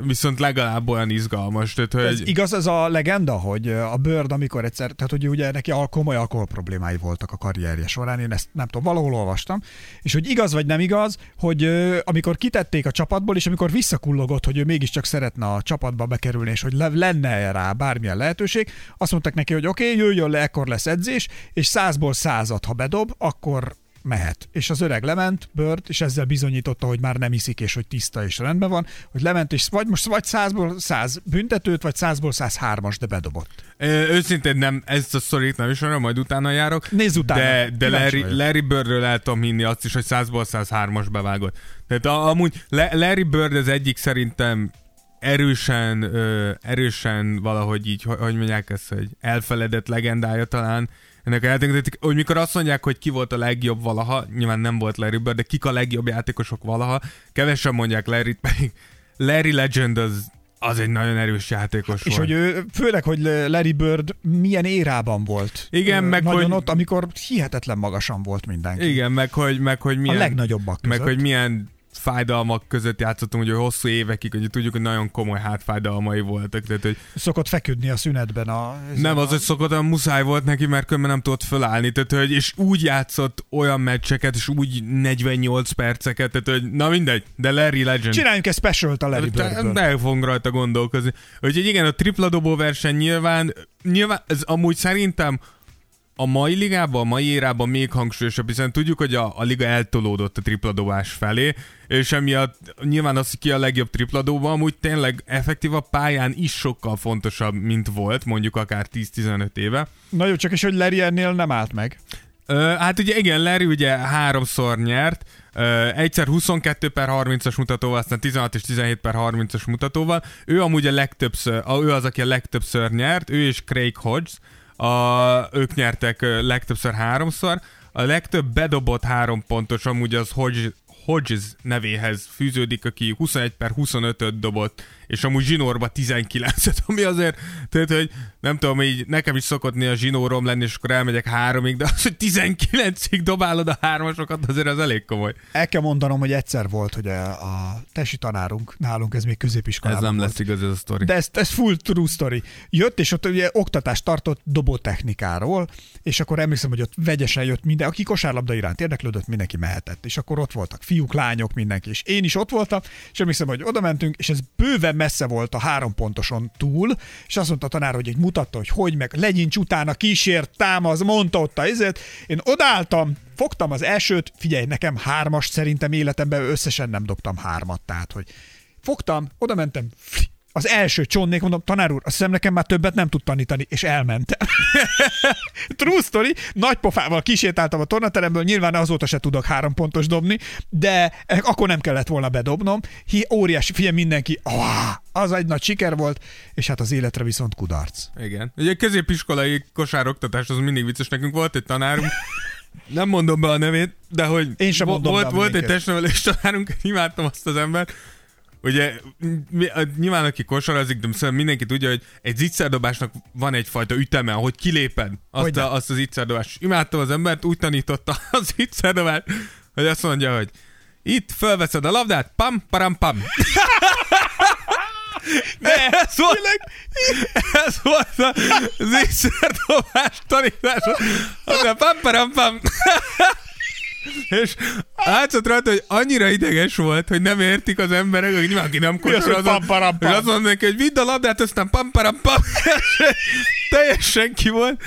viszont legalább olyan izgalmas. Tehát, hogy... Ez igaz ez a legenda, hogy a Bird, amikor egyszer, tehát hogy ugye neki al- komoly alkohol problémái voltak a karrierje során, én ezt nem tudom, valahol olvastam, és hogy igaz vagy nem igaz, hogy amikor kitették a csapatból, és amikor visszakullogott, hogy ő mégiscsak szeretne a csapatba bekerülni, és hogy le- lenne rá bármilyen lehetőség, azt mondták neki, hogy oké, okay, jöjjön le, ekkor lesz edzés, és százból százat, ha bedob, akkor mehet. És az öreg lement, Bird, és ezzel bizonyította, hogy már nem iszik, és hogy tiszta és rendben van, hogy lement, és vagy most vagy százból száz büntetőt, vagy százból száz hármas, de bedobott. Ö, őszintén nem, ezt a szorít nem is arra, majd utána járok. Nézz utána, De, de Larry, vagyok. Larry Birdről el tudom hinni azt is, hogy 100-ból 103-as bevágott. Tehát a, amúgy Le- Larry Bird az egyik szerintem erősen, ö, erősen valahogy így, hogy, hogy mondják ezt, hogy elfeledett legendája talán ennek a játéknak, hogy mikor azt mondják, hogy ki volt a legjobb valaha, nyilván nem volt Larry Bird, de kik a legjobb játékosok valaha, kevesen mondják Larry, <laughs> pedig Larry Legend az, az egy nagyon erős játékos És volt. hogy ő, főleg, hogy Larry Bird milyen érában volt. Igen, meg Nagyon hogy- ott, amikor hihetetlen magasan volt mindenki. Igen, meg hogy, meg hogy milyen... A legnagyobbak között. Meg hogy milyen fájdalmak között játszottunk, ugye hosszú évekig, hogy tudjuk, hogy nagyon komoly hátfájdalmai voltak, tehát hogy Szokott feküdni a szünetben a... nem az, hogy szokott, hanem muszáj volt neki, mert különben nem tudott fölállni, tehát hogy, és úgy játszott olyan meccseket, és úgy 48 perceket, tehát hogy na mindegy, de Larry Legend. Csináljunk egy specialt a Larry Birdből. De fogunk rajta gondolkozni. Úgyhogy igen, a tripla dobó verseny nyilván, nyilván ez amúgy szerintem a mai ligában, a mai érában még hangsúlyosabb, hiszen tudjuk, hogy a, a liga eltolódott a tripladobás felé, és emiatt nyilván az, hogy ki a legjobb tripladóban, amúgy tényleg effektív a pályán is sokkal fontosabb, mint volt, mondjuk akár 10-15 éve. Na jó, csak és hogy Larry ennél nem állt meg. Ö, hát ugye igen, Larry ugye háromszor nyert, ö, egyszer 22 per 30-as mutatóval, aztán 16 és 17 per 30-as mutatóval. Ő amúgy a legtöbbször, ő az, aki a legtöbbször nyert, ő és Craig Hodges, a, ők nyertek legtöbbször háromszor. A legtöbb bedobott három pontos amúgy az Hodges, Hodges nevéhez fűződik, aki 21 per 25-öt dobott, és amúgy zsinórba 19-et, ami azért, tehát, hogy nem tudom, így nekem is szokott néha zsinórom lenni, és akkor elmegyek háromig, de az, hogy 19-ig dobálod a hármasokat, azért az elég komoly. El kell mondanom, hogy egyszer volt, hogy a, a tesi tanárunk nálunk, ez még középiskolában Ez nem volt. lesz igaz ez a sztori. De ez, ez full true story. Jött, és ott ugye oktatást tartott dobótechnikáról, és akkor emlékszem, hogy ott vegyesen jött minden, aki kosárlabda iránt érdeklődött, mindenki mehetett. És akkor ott voltak fiúk, lányok, mindenki. És én is ott voltam, és emlékszem, hogy oda mentünk, és ez bőven messze volt a három pontoson túl, és azt mondta a tanár, hogy egy mutatta, hogy hogy meg, legyincs utána, kísért, támaz, mondta ott a izet. Én odálltam, fogtam az elsőt, figyelj, nekem hármas szerintem életemben összesen nem dobtam hármat, tehát hogy fogtam, oda mentem, az első csonnék, mondom, tanár úr, azt hiszem nekem már többet nem tud tanítani, és elmentem. <laughs> True story, nagy pofával kisétáltam a tornateremből, nyilván azóta se tudok három pontos dobni, de akkor nem kellett volna bedobnom. Hi, óriási, figyelj mindenki, ah, az egy nagy siker volt, és hát az életre viszont kudarc. Igen. Ugye középiskolai kosároktatás az mindig vicces. Nekünk volt egy tanárunk, nem mondom be a nevét, de hogy Én sem vo- volt, volt egy testnevelés tanárunk, imádtam azt az embert, Ugye nyilván aki kosarazik, de szerintem mindenki tudja, hogy egy zicserdobásnak van egyfajta üteme, ahogy kiléped azt, a, azt az zicserdobást. Imádtam az embert, úgy tanította <laughs> az zicserdobást, hogy azt mondja, hogy itt fölveszed a labdát, pam, param, pam. <laughs> <laughs> ez volt, ez volt a zicserdobás tanítása. Azt mondja, pam, param, pam. És látszott rajta, hogy annyira ideges volt, hogy nem értik az emberek, hogy nyilván aki nem az, hogy kosar, pam-param-pam? és azt mondta neki, hogy vidd a labdát, aztán pam param pam <laughs> teljesen ki volt,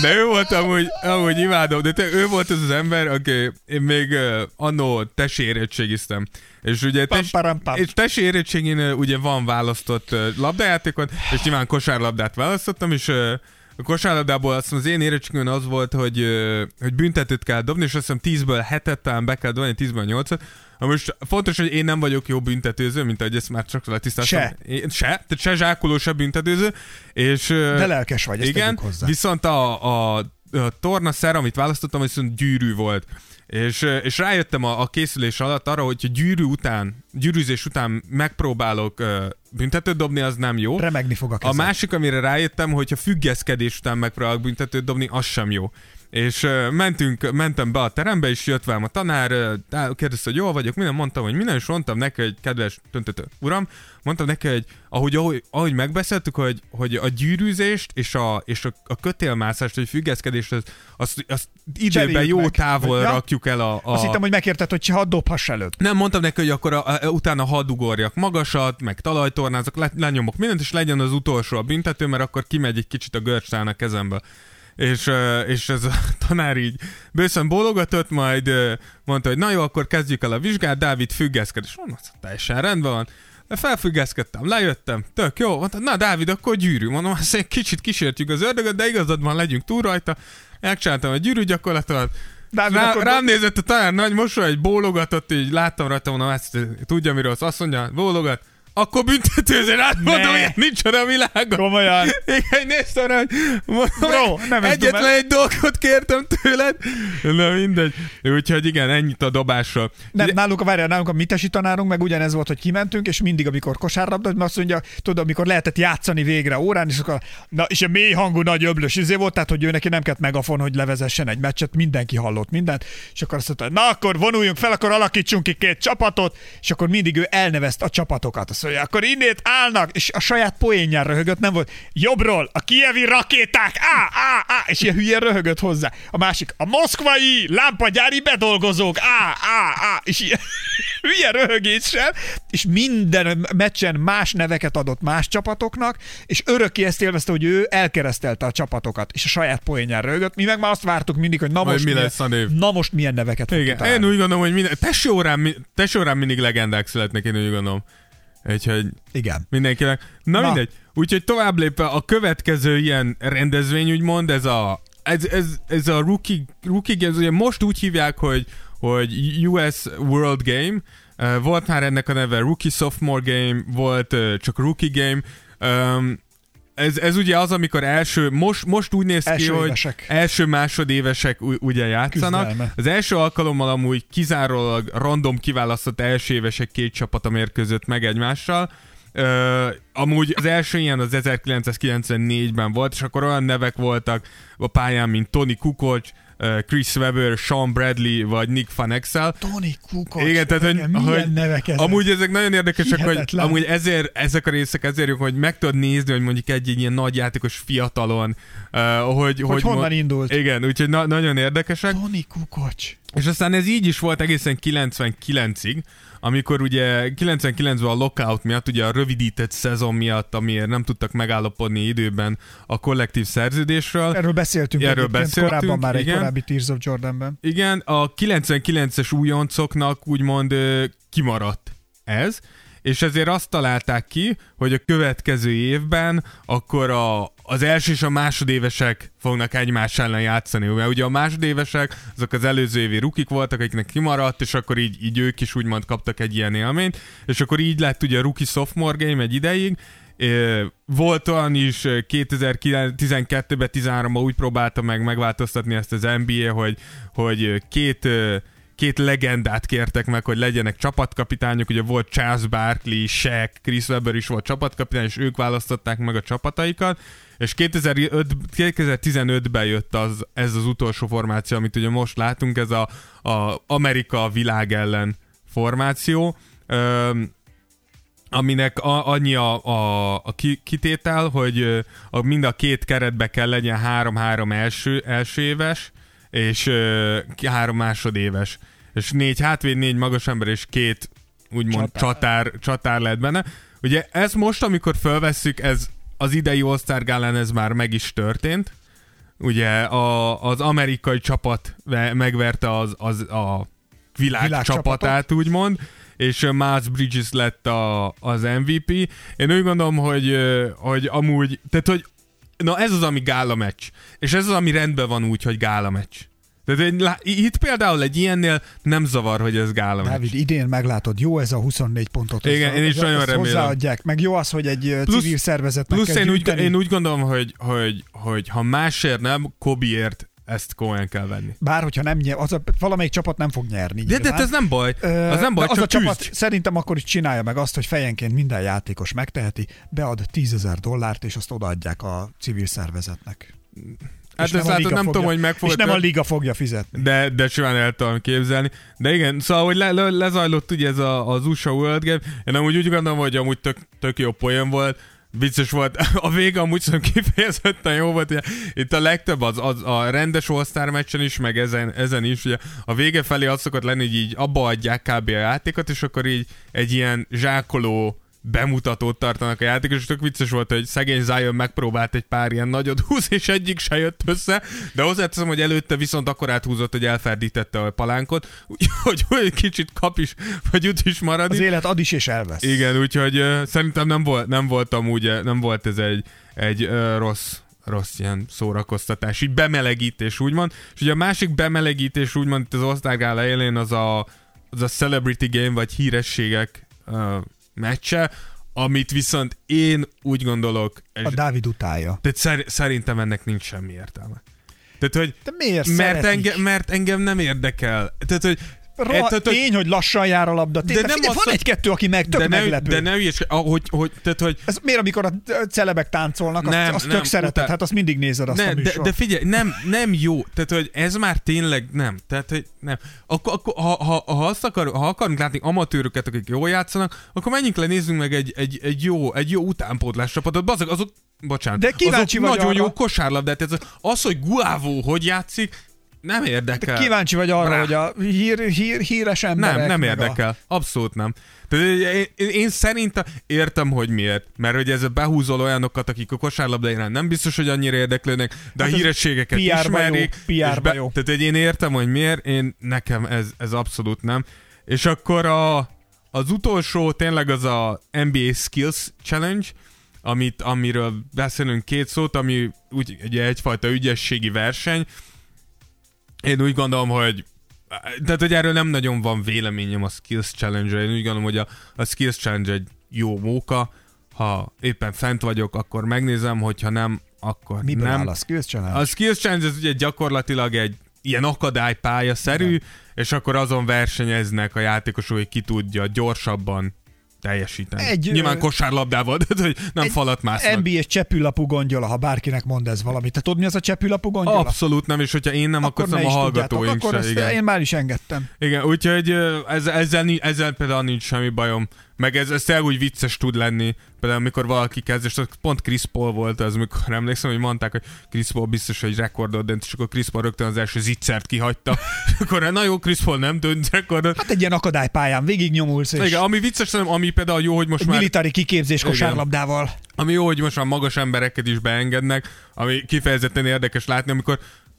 de ő volt amúgy, amúgy imádom, de te, ő volt az az ember, aki én még uh, annó tesi érettségiztem. És ugye tes, és tesi érettségén uh, ugye van választott uh, labdajátékot, és nyilván kosárlabdát választottam, és uh, a kosárlabdából azt hiszem az én érettségén az volt, hogy, hogy büntetőt kell dobni, és azt hiszem 10-ből 7-et talán be kell dobni, 10-ből 8-at, Na most fontos, hogy én nem vagyok jó büntetőző, mint ahogy ezt már csak letisztáztam. Se. Én, se, tehát se zsákoló, se büntetőző. És, De lelkes vagy, igen, hozzá. viszont a, a, a torna szer, amit választottam, viszont gyűrű volt. És, és rájöttem a, a készülés alatt arra, hogy gyűrű után, gyűrűzés után megpróbálok uh, büntetőt dobni, az nem jó. Remegni fog a A kezed. másik, amire rájöttem, hogyha függeszkedés után megpróbálok büntetőt dobni, az sem jó. És mentünk, mentem be a terembe, és jött velem a tanár, kérdezte, hogy jól vagyok, minden, mondtam, hogy minden, és mondtam neki, hogy kedves töntötő uram, mondtam neki, hogy ahogy, ahogy, ahogy megbeszéltük, hogy, hogy a gyűrűzést és a, és a, a kötélmászást, vagy függeszkedést, az, azt, azt időben jó meg. távol Ja. rakjuk el a... a Azt hittem, hogy megérted, hogy hadd dobhass előtt. nem, mondtam neki, hogy akkor a, a, utána hadd ugorjak magasat, meg talajtornázok, le, lenyomok mindent, és legyen az utolsó a büntető, mert akkor kimegy egy kicsit a görcstán a kezembe. És, és ez a <laughs> tanár így bőszön bólogatott, majd mondta, hogy na jó, akkor kezdjük el a vizsgát, Dávid függeszked. És mondom, "Az teljesen rendben van. Felfüggeszkedtem, lejöttem, tök jó, mondta, na Dávid, akkor gyűrű. Mondom, azt egy kicsit kísértjük az ördögöt, de igazad van, legyünk túl rajta. Megcsináltam a gyűrű gyakorlatomat, Dávid, Rá, akkor- rám nézett a tanár nagy mosoly, egy bólogatott, így láttam rajta, mondom, ezt tudja, miről az azt mondja, bólogat, akkor büntetőző, hát mondom, ilyen nincs a világon. Komolyan. Igen, néztem rá, hogy Bro, nem egyetlen egy dolgot kértem tőled. Na mindegy. Úgyhogy igen, ennyit a dobásról. Nem, Ugye- nálunk a várjál, nálunk a mitesi tanárunk meg ugyanez volt, hogy kimentünk, és mindig, amikor kosárlabda, mert azt mondja, tudod, amikor lehetett játszani végre órán, és akkor, na, és a mély hangú nagy öblös izé volt, tehát, hogy ő neki nem kellett megafon, hogy levezessen egy meccset, mindenki hallott mindent, és akkor azt mondta, na akkor vonuljunk fel, akkor alakítsunk ki két csapatot, és akkor mindig ő elnevezte a csapatokat. Azt mondja, akkor innét állnak, és a saját poénján röhögött, nem volt jobbról, a kievi rakéták, á, á, á, és ilyen hülye röhögött hozzá. A másik, a moszkvai lámpagyári bedolgozók, á, á, á, és ilyen <laughs> hülye röhögéssel, és minden meccsen más neveket adott más csapatoknak, és örökké ezt élvezte, hogy ő elkeresztelte a csapatokat, és a saját poénján röhögött. Mi meg már azt vártuk mindig, hogy na most, mi milyen, lesz a név. na most milyen neveket Igen, én úgy gondolom, hogy minden, tesó órán, mi- tesó órán mindig legendák születnek, én úgy gondolom. Úgyhogy Igen. mindenkinek. Na, Na. Mindegy. Úgyhogy tovább lépve a következő ilyen rendezvény, úgymond, ez a, ez, ez, ez a rookie, rookie games, ugye most úgy hívják, hogy, hogy US World Game, volt már ennek a neve Rookie Sophomore Game, volt csak Rookie Game. Ez, ez ugye az, amikor első, most, most úgy néz ki, Első hogy évesek. első másodévesek u- ugye játszanak. Küzdelme. Az első alkalommal amúgy kizárólag random kiválasztott első évesek két csapata mérkőzött meg egymással. Ö, amúgy az első ilyen az 1994-ben volt, és akkor olyan nevek voltak a pályán, mint Tony Kukoc, ö, Chris Webber, Sean Bradley, vagy Nick Van Exel. Tony Kukoc. Igen, tehát, hogy, milyen hogy nevek ezek? amúgy ezek nagyon érdekesek, hogy Hihetetlen. amúgy ezért, ezek a részek ezért jók, hogy meg tudod nézni, hogy mondjuk egy, egy ilyen nagy játékos fiatalon, uh, hogy, hogy, honnan mo- indult. Igen, úgyhogy na- nagyon érdekesek. Tony Kukoc. És aztán ez így is volt egészen 99-ig, amikor ugye 99-ben a lockout miatt, ugye a rövidített szezon miatt, amiért nem tudtak megállapodni időben a kollektív szerződésről. Erről beszéltünk Erről beszéltünk, korábban már egy igen. korábbi Tears of Jordanben. Igen, a 99-es újoncoknak úgymond kimaradt ez, és ezért azt találták ki, hogy a következő évben akkor a, az első és a másodévesek fognak egymás ellen játszani. Mert ugye a másodévesek, azok az előző évi rukik voltak, akiknek kimaradt, és akkor így, így ők is úgymond kaptak egy ilyen élményt, és akkor így lett ugye a rookie sophomore game egy ideig, Volt olyan is ö, 2012-ben, 13-ban úgy próbálta meg megváltoztatni ezt az NBA, hogy, hogy két két legendát kértek meg, hogy legyenek csapatkapitányok, ugye volt Charles Barkley, Shaq, Chris Webber is volt csapatkapitány, és ők választották meg a csapataikat, és 2005, 2015-ben jött az, ez az utolsó formáció, amit ugye most látunk, ez a, a Amerika világ ellen formáció. Öm, aminek a, annyi a, a, a ki- kitétel, hogy a, mind a két keretbe kell legyen három-három első, első éves, és ö, három másodéves. És négy hátvéd, négy magas ember, és két úgymond Csatár. csatár, csatár, lett benne. Ugye ez most, amikor felvesszük, ez az idei All-Star Gálán ez már meg is történt. Ugye a, az amerikai csapat ve- megverte az, az a világ, Világ csapatát, úgymond, és Miles Bridges lett a, az MVP. Én úgy gondolom, hogy, hogy amúgy, tehát hogy na ez az, ami gála meccs. És ez az, ami rendben van úgy, hogy gála meccs. Tehát egy, itt például egy ilyennél nem zavar, hogy ez gála. Dávid, idén meglátod, jó ez a 24 pontot. Igen, hozzá- én is nagyon remélem. Hozzáadják, meg jó az, hogy egy plusz, civil szervezetnek Plusz én úgy, én úgy gondolom, hogy, hogy, hogy ha másért nem, Kobiért ezt komolyan kell venni. Bár hogyha nem nyer, az a, valamelyik csapat nem fog nyerni. De, de ez nem baj. Az nem baj, de az csak a csapat küzdj. szerintem akkor is csinálja meg azt, hogy fejenként minden játékos megteheti, bead 10 ezer dollárt, és azt odaadják a civil szervezetnek. Hát És ezt a látod, nem fogja- tudom, hogy meg És nem a liga fogja fizetni. de, de simán el tudom képzelni. De igen, szóval, hogy le, le, lezajlott ugye ez a, az USA World Game, én amúgy úgy gondolom, hogy amúgy tök, tök jó poén volt, vicces volt. <laughs> A vége amúgy szerintem kifejezetten jó volt. Ugye, itt a legtöbb az, az a rendes all meccsen is, meg ezen, ezen is. Ugye, a vége felé az szokott lenni, hogy így abba adják kb. a játékot, és akkor így egy ilyen zsákoló bemutatót tartanak a játékos, és tök vicces volt, hogy szegény Zion megpróbált egy pár ilyen nagyot <laughs> húzni, és egyik se jött össze, de hozzáteszem, hogy előtte viszont akkor áthúzott, hogy elferdítette a palánkot, úgyhogy <laughs> hogy kicsit kap is, vagy jut is maradni. Az élet ad is és elvesz. Igen, úgyhogy uh, szerintem nem volt, nem voltam úgy, nem volt ez egy, egy uh, rossz rossz ilyen szórakoztatás, így bemelegítés úgymond. És ugye a másik bemelegítés úgymond itt az osztálygála élén az a, az a celebrity game, vagy hírességek uh, meccse, amit viszont én úgy gondolok, és, A Dávid utálja. tehát szer, szerintem ennek nincs semmi értelme. Tehát, hogy De miért mert, engem, mert engem nem érdekel. Tehát, hogy Roha, hogy- tény, hogy lassan jár a labda. Tény, De de nem figyelj, van a- egy-kettő, aki meg tök de ne, meglepő. de ne ügyes, hogy, hogy, tehát, hogy Ez miért, amikor a celebek táncolnak, azt, Nem, azt nem, tök szereted, utál- hát azt mindig nézed azt a ne, de, műsort. de figyelj, nem, nem jó. Tehát, hogy ez már tényleg nem. Tehát, hogy nem. Akkor, akkor ha, ha, ha, azt akar, ha akarunk látni amatőröket, akik jól játszanak, akkor menjünk le, nézzünk meg egy, egy, egy jó, egy jó utánpótlás csapatot. Bazeg, azok, bocsánat, De kíváncsi azok vagy nagyon arra- jó kosárlabdát. Ez, az, hogy Guávó hogy játszik, nem érdekel. Kíváncsi vagy arra, Rá. hogy a hír, hír, híres emberek... Nem, nem érdekel. Abszolút nem. Tehát én, én, szerintem értem, hogy miért. Mert hogy ez behúzol olyanokat, akik a kosárlabda iránt nem biztos, hogy annyira érdeklődnek, de Hát a hírességeket PR-ba ismerik. jó, és PR-ba jó. Tehát én értem, hogy miért, én nekem ez, ez abszolút nem. És akkor a, az utolsó tényleg az a NBA Skills Challenge, amit, amiről beszélünk két szót, ami úgy, ugye egyfajta ügyességi verseny. Én úgy gondolom, hogy tehát, hogy erről nem nagyon van véleményem a Skills Challenge-re. Én úgy gondolom, hogy a, a Skills Challenge egy jó móka. Ha éppen fent vagyok, akkor megnézem, hogyha nem, akkor Miből nem. áll a Skills Challenge? A Skills Challenge ez ugye gyakorlatilag egy ilyen akadálypálya-szerű, és akkor azon versenyeznek a játékosok, hogy ki tudja gyorsabban teljesíteni. Egy, Nyilván kosárlabdával, de hogy nem egy falat másznak. NBA csepülapú gondjola, ha bárkinek mond ez valamit. Te tudod, mi az a csepülapú gondjola? Abszolút nem, és hogyha én nem, akkor, ne akkor a is tudjátok, hallgatóink akkor se. Igen. én már is engedtem. Igen, úgyhogy ezzel, ni- ezzel például nincs semmi bajom. Meg ez, ez tényleg úgy vicces tud lenni. Például amikor valaki kezd, és pont Chris Paul volt az, amikor <laughs> emlékszem, hogy mondták, hogy Chris Paul biztos, hogy rekordot dönt, és akkor Chris Paul rögtön az első zicsert kihagyta. <laughs> És akkor na jó, Chris Paul nem dönt rekordot. Hát egy ilyen akadálypályán végig nyomulsz, és Igen, ami vicces, szerintem, ami például jó, hogy most egy már militári kiképzés Igen. kosárlabdával. ami jó, hogy most már magas embereket is beengednek, ami kifejezetten érdekes látni, amikor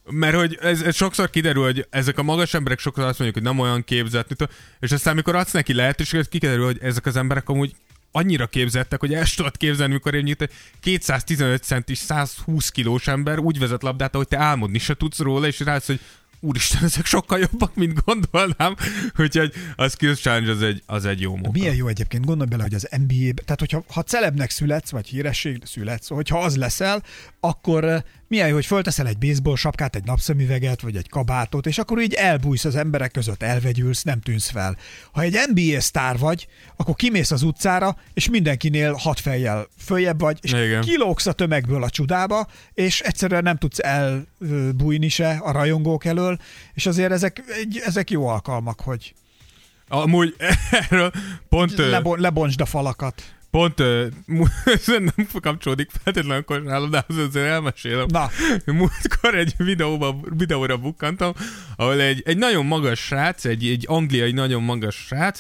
mert hogy ez, ez sokszor kiderül, hogy ezek a magas emberek sokszor azt mondjuk, hogy nem olyan képzett, tudom, és aztán amikor adsz neki lehetőséget, kiderül, hogy ezek az emberek amúgy annyira képzettek, hogy el tudod képzelni, mikor én egy 215 centis, 120 kilós ember úgy vezet labdát, hogy te álmodni se tudsz róla, és rász, hogy úristen, ezek sokkal jobbak, mint gondolnám, <laughs> úgyhogy a Skills Challenge az egy, az egy jó munka. Milyen jó egyébként, gondolj bele, hogy az NBA-be, tehát hogyha ha celebnek születsz, vagy híresség születsz, hogyha az leszel, akkor milyen jó, hogy fölteszel egy baseball sapkát, egy napszemüveget, vagy egy kabátot, és akkor így elbújsz az emberek között, elvegyülsz, nem tűnsz fel. Ha egy NBA sztár vagy, akkor kimész az utcára, és mindenkinél hat fejjel följebb vagy, és Igen. kilógsz a tömegből a csudába, és egyszerűen nem tudsz elbújni se a rajongók elől, és azért ezek, ezek jó alkalmak, hogy Amúgy <laughs> erről pont... ö, lebo- lebontsd a falakat. Pont, <laughs> ez nem kapcsolódik feltétlenül a kosárlabdához, azért elmesélem. Na. Múltkor egy videóba, videóra bukkantam, ahol egy, egy nagyon magas srác, egy, egy angliai nagyon magas srác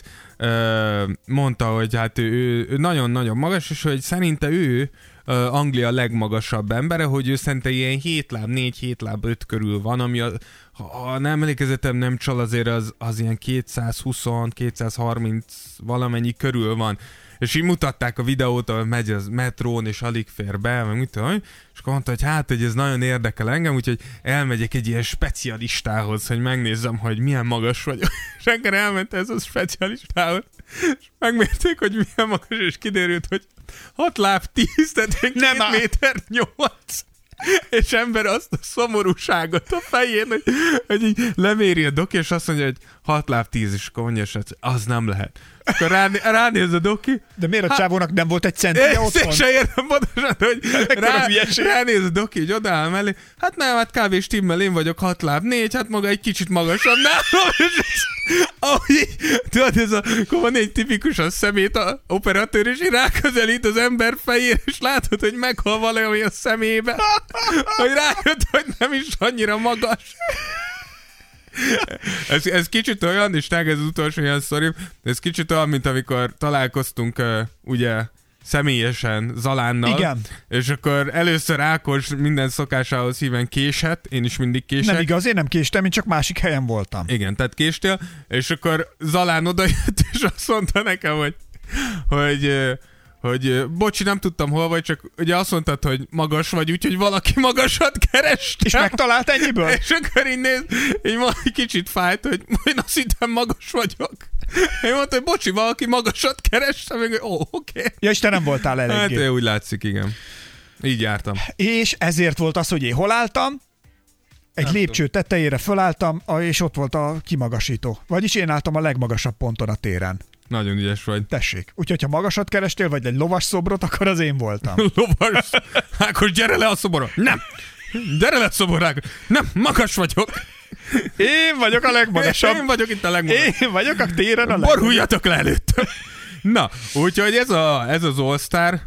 mondta, hogy hát ő, ő, nagyon-nagyon magas, és hogy szerinte ő ö, Anglia legmagasabb embere, hogy ő szerinte ilyen 7 láb, 4 7 láb 5 körül van, ami a, ha, nem emlékezetem nem csal, azért az, az ilyen 220, 230 valamennyi körül van. És így mutatták a videót, ahol megy az metrón, és alig fér be, meg mit tudom, és akkor mondta, hogy hát, hogy ez nagyon érdekel engem, úgyhogy elmegyek egy ilyen specialistához, hogy megnézzem, hogy milyen magas vagyok. <laughs> És akkor elment ez a specialistához, és megmérték, hogy milyen magas, és kiderült, hogy 6 láb 10, tehát egy Nem 2 áll. méter 8 és ember azt a szomorúságot a fején, hogy, hogy így leméri a doki, és azt mondja, hogy 6 láb 10, és akkor mondja, a srác, az nem lehet. Akkor ráné, ránéz a doki, De miért a csávónak nem volt egy centje otthon? se értem pontosan, hogy rá, ránéz a doki, hogy odaáll mellé. Hát nem, hát kb. stimmel, én vagyok 6 láb 4, hát maga egy kicsit magasabb nálam. <laughs> Ahogy tudod, ez a, akkor van egy tipikusan szemét a operatőr, és így ráközelít az ember fejére, és látod, hogy meghal valami a szemébe. Hogy rájött, hogy nem is annyira magas. <laughs> Ez, ez kicsit olyan, és tényleg ez az utolsó ilyen sztori, ez kicsit olyan, mint amikor találkoztunk uh, ugye személyesen Zalánnal. Igen. És akkor először Ákos minden szokásához híven késett, én is mindig kések. Nem igaz, én nem késtem, én csak másik helyen voltam. Igen, tehát késtél, és akkor Zalán odajött, és azt mondta nekem, hogy, hogy, hogy bocsi, nem tudtam hol vagy, csak ugye azt mondtad, hogy magas vagy, úgyhogy valaki <laughs> magasat kerestem. És megtalált ennyiből? <laughs> És akkor így néz, így ma egy kicsit fájt, hogy <laughs> én azt hittem magas vagyok. Én mondtam, hogy bocsi, valaki magasat kerestem, még ó, oké. Okay. Ja, és te nem voltál Hát eléggé. úgy látszik, igen. Így jártam. És ezért volt az, hogy én hol álltam, egy lépcső tetejére fölálltam, a- és ott volt a kimagasító. Vagyis én álltam a legmagasabb ponton a téren. Nagyon ügyes vagy. Tessék. Úgyhogy, ha magasat kerestél, vagy egy lovas szobrot, akkor az én voltam. <laughs> Lovas. Ákos, gyere le a szoborra. Nem. Gyere le a szoborra. Ákos. Nem, magas vagyok. Én vagyok a legmagasabb. Én vagyok itt a legmagasabb. Én vagyok a téren a legmagasabb. Boruljatok le előttem. Na, úgyhogy ez, a, ez az All-Star.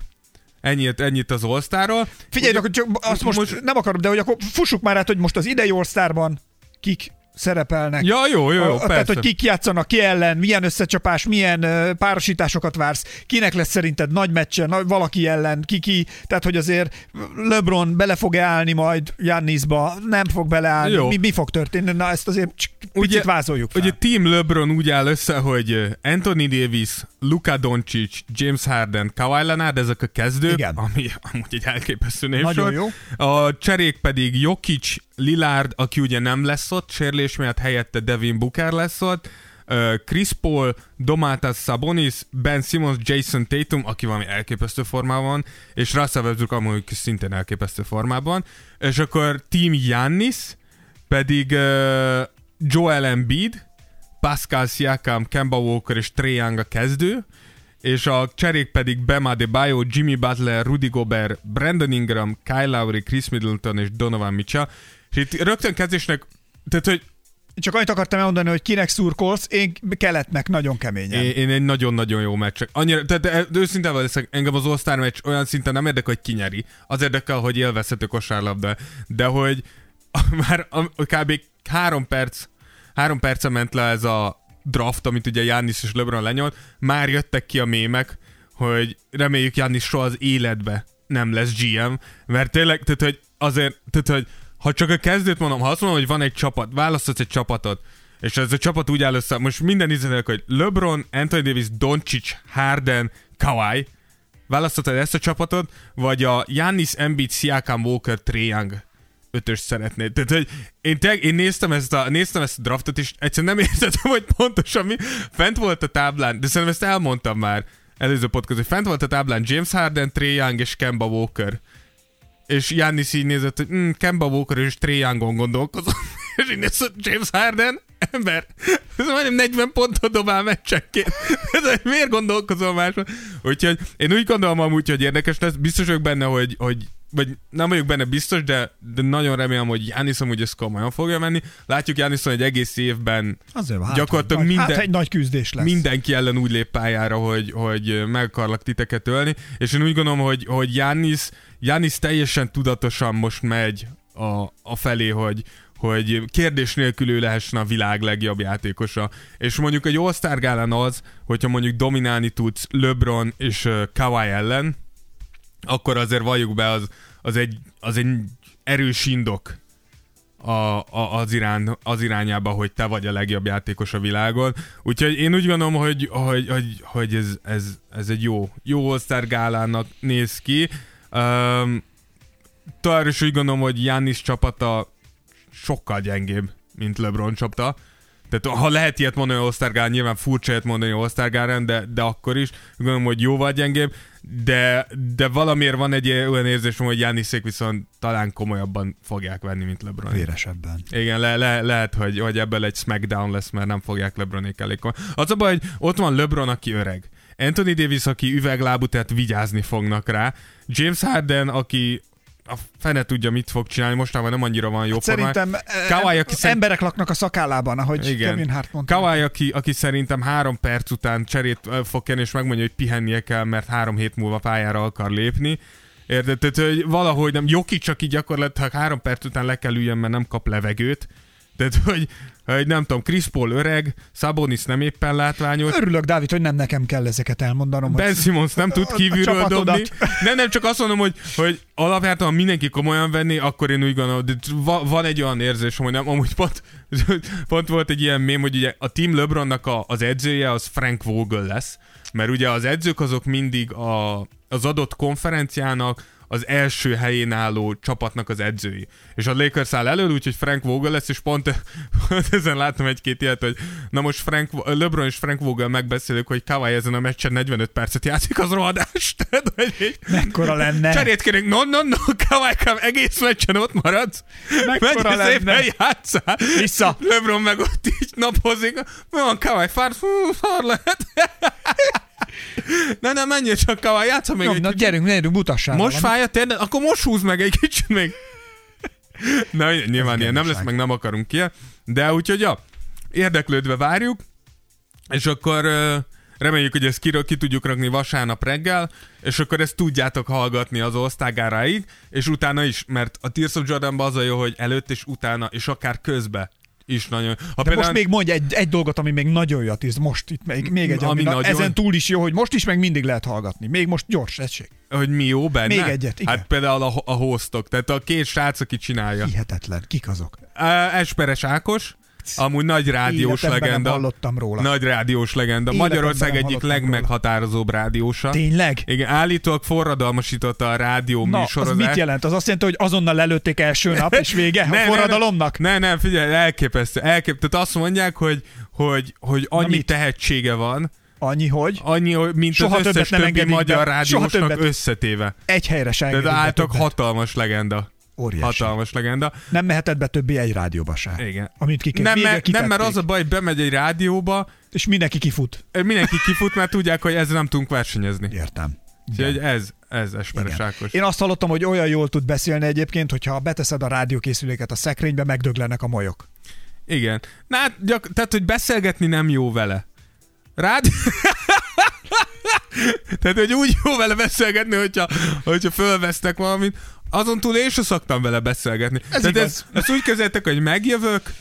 Ennyit, ennyit az All-Starról. Figyelj, Ugye- akkor csak azt most, most- nem akarom, de hogy akkor fussuk már át, hogy most az idei All-Starban kik szerepelnek. Ja, jó, jó, jó, A- persze. Tehát, hogy kik játszanak, ki ellen, milyen összecsapás, milyen uh, párosításokat vársz, kinek lesz szerinted nagy meccse, nagy, valaki ellen, ki ki, tehát hogy azért LeBron bele fog állni majd Jannisba, nem fog beleállni, Jó. mi, mi fog történni, na ezt azért csak picit Ugye- vázoljuk fel. Ugye Team LeBron úgy áll össze, hogy Anthony Davis, Luka Doncic, James Harden, Kawhi Leonard, ezek a kezdők, Igen. ami amúgy egy elképesztő névsor. Nagyon jó. A cserék pedig Jokic, Lillard, aki ugye nem lesz ott, sérülés miatt helyette Devin Booker lesz ott, Chris Paul, Domantas Sabonis, Ben Simmons, Jason Tatum, aki valami elképesztő formában és Russell Westbrook amúgy szintén elképesztő formában, és akkor Team Giannis, pedig uh, Joel Embiid, Pascal Siakam, Kemba Walker és Trae Young a kezdő, és a cserék pedig Bam Adebayo, Jimmy Butler, Rudy Gobert, Brandon Ingram, Kyle Lowry, Chris Middleton és Donovan Mitchell. És itt rögtön kezdésnek, tehát hogy Csak annyit akartam elmondani, hogy kinek szurkolsz, én keletnek nagyon keményen. én, én egy nagyon-nagyon jó meccsek. Annyira, tehát őszintén leszek, engem az All-Star meccs olyan szinten nem érdekel, hogy ki nyeri. Az érdekel, hogy élvezhető kosárlabda. De hogy már kb. három perc, három perce ment le ez a draft, amit ugye Giannis és LeBron lenyolt, már jöttek ki a mémek, hogy reméljük Giannis soha az életbe nem lesz GM, mert tényleg, tehát hogy azért, tehát hogy ha csak a kezdőt mondom, ha azt mondom, hogy van egy csapat, választhatsz egy csapatot, és ez a csapat úgy áll össze, most minden izének, hogy LeBron, Anthony Davis, Doncic, Harden, Kawhi, választhatod ezt a csapatot, vagy a Giannis, Embiid, Siakam, Walker, Young ötös szeretnéd. Tehát, hogy én, tényleg, én néztem, ezt a, néztem ezt a draftot, és egyszerűen nem <laughs> értettem, hogy pontosan mi. Fent volt a táblán, de szerintem ezt elmondtam már előző podcast, hogy fent volt a táblán James Harden, Trae Young és Kemba Walker. És Giannis így nézett, hogy mm, Kemba Walker és Trae Youngon gondolkozom. <laughs> és így nézett, James Harden, ember, ez majdnem 40 pontot dobál meccsekként. <laughs> Ez, miért gondolkozol máson? Úgyhogy én úgy gondolom amúgy, hogy érdekes lesz. Biztos vagyok benne, hogy, hogy vagy nem vagyok benne biztos, de, de nagyon remélem, hogy Jánisz amúgy ezt komolyan fogja menni. Látjuk Jániszon egy egész évben Azért hát, gyakorlatilag nagy, minden, hát egy nagy küzdés lesz. mindenki ellen úgy lép pályára, hogy, hogy meg akarlak titeket ölni, és én úgy gondolom, hogy, hogy Jánisz, Jánisz teljesen tudatosan most megy a, a felé, hogy, hogy kérdés nélkül ő lehessen a világ legjobb játékosa. És mondjuk egy All-Star gálán az, hogyha mondjuk dominálni tudsz LeBron és Kawhi ellen, akkor azért valljuk be, az, az, egy, az egy erős indok a, a, az, irány, az irányába, hogy te vagy a legjobb játékos a világon. Úgyhogy én úgy gondolom, hogy, hogy, hogy, hogy ez, ez, ez egy jó, jó all gálának néz ki. Um, továbbra is úgy gondolom, hogy Jannis csapata sokkal gyengébb, mint LeBron csapata. Tehát ha lehet ilyet mondani Osztárgál, nyilván furcsa ilyet mondani Osztárgáren, de, de akkor is gondolom, hogy jóval gyengébb, de, de valamiért van egy olyan érzésem, hogy Jániszék viszont talán komolyabban fogják venni, mint LeBron. Véresebben. Igen, le, le, lehet, hogy, hogy ebből egy smackdown lesz, mert nem fogják LeBronék elég Az a baj, hogy ott van LeBron, aki öreg. Anthony Davis, aki üveglábú, tehát vigyázni fognak rá. James Harden, aki a fene tudja, mit fog csinálni, mostanában nem annyira van jó hát Szerintem Kawai, aki szerint... emberek laknak a szakállában, ahogy Igen. Kevin Hart mondta. Kawai, aki, aki szerintem három perc után cserét fog kenni, és megmondja, hogy pihennie kell, mert három hét múlva pályára akar lépni. Érted? Tehát, hogy valahogy nem, Joki csak így gyakorlatilag három perc után le kell üljön, mert nem kap levegőt. Tehát, hogy, hogy nem tudom, Chris Paul öreg, Sabonis nem éppen látványos. Örülök, Dávid, hogy nem nekem kell ezeket elmondanom. Ben hogy... Simmons nem tud kívülről dobni. Nem, nem, csak azt mondom, hogy, hogy ha mindenki komolyan venni, akkor én úgy gondolom, de van egy olyan érzés, hogy nem, amúgy pont, <laughs> pont volt egy ilyen mém, hogy ugye a Team LeBronnak a, az edzője az Frank Vogel lesz, mert ugye az edzők azok mindig a, az adott konferenciának az első helyén álló csapatnak az edzői. És a Lakers áll elől, úgyhogy Frank Vogel lesz, és pont, <laughs> ezen láttam egy-két ilyet, hogy na most Frank, LeBron és Frank Vogel megbeszélik, hogy Kawai ezen a meccsen 45 percet játszik, az rohadás. <laughs> Tehát, hogy Mekkora lenne? Cserét kérünk, no, no, no, Kawai egész meccsen ott maradsz. Mekkora Menj lenne? játszál. Vissza. LeBron meg ott így napozik. Mi van, Kawai, fár, fár lehet. <laughs> Na, nem, menjél csak kavaj, játsz még Jó, egy na, kicsit. gyerünk, gyerünk, mutassál. Most fáj a térden, akkor most húz meg egy kicsit még. <laughs> Na, nyilván ilyen nem lesz, meg nem akarunk ki, de úgyhogy ja, érdeklődve várjuk, és akkor uh, reméljük, hogy ezt ki, ki tudjuk rakni vasárnap reggel, és akkor ezt tudjátok hallgatni az osztágáráig, és utána is, mert a Tears of jordan az a jó, hogy előtt és utána, és akár közbe is nagyon... Ha De például... most még mondj egy, egy dolgot, ami még nagyon jó tíz, most itt még, még egy, ami, ami nagyon... ezen túl is jó, hogy most is meg mindig lehet hallgatni. Még most gyors, egység. Hogy mi jó benne? Még egyet, igen. Hát például a, a hostok, tehát a két srác, aki csinálja. Hihetetlen. Kik azok? Esperes Ákos, Amúgy nagy rádiós Életemben legenda. Nem hallottam róla. Nagy rádiós legenda. Életemben Magyarország egyik legmeghatározóbb rádiósa. Tényleg? Igen, állítólag forradalmasította a rádió Na, műsorozást. az mit jelent? Az azt jelenti, hogy azonnal lelőtték első nap, és vége <laughs> ne, a forradalomnak? Ne, ne, ne, figyelj, elképesztő. elképesztő. Tehát azt mondják, hogy, hogy, hogy annyi tehetsége van, Annyi, hogy? Annyi, hogy mint Soha az összes nem többi magyar be. rádiósnak összetéve. Egy helyre sem De álltok hatalmas legenda. Óriási. Hatalmas legenda. Nem mehetett be többi egy rádióba se. Igen. Amit ki nem, mert, nem, mert az a baj, hogy bemegy egy rádióba, és mindenki kifut. Mindenki kifut, mert tudják, hogy ezzel nem tudunk versenyezni. Értem. Úgyhogy ez, ez Esperes Ákos. Én azt hallottam, hogy olyan jól tud beszélni egyébként, hogyha beteszed a rádiókészüléket a szekrénybe, megdöglenek a majok. Igen. Na, hát, gyak, tehát, hogy beszélgetni nem jó vele. Rád... <laughs> tehát, hogy úgy jó vele beszélgetni, hogyha, hogyha fölvesztek valamit, azon túl én sem szoktam vele beszélgetni. Ez Tehát ez, ezt úgy kezeltek, hogy megjövök,